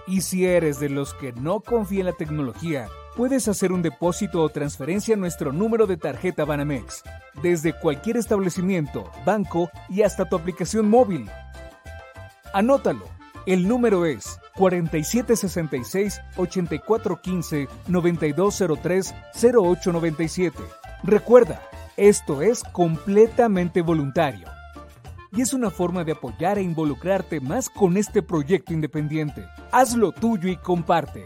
Y si eres de los que no confía en la tecnología, puedes hacer un depósito o transferencia a nuestro número de tarjeta Banamex, desde cualquier establecimiento, banco y hasta tu aplicación móvil. Anótalo. El número es 4766-8415-9203-0897. Recuerda, esto es completamente voluntario. Y es una forma de apoyar e involucrarte más con este proyecto independiente. Hazlo tuyo y comparte.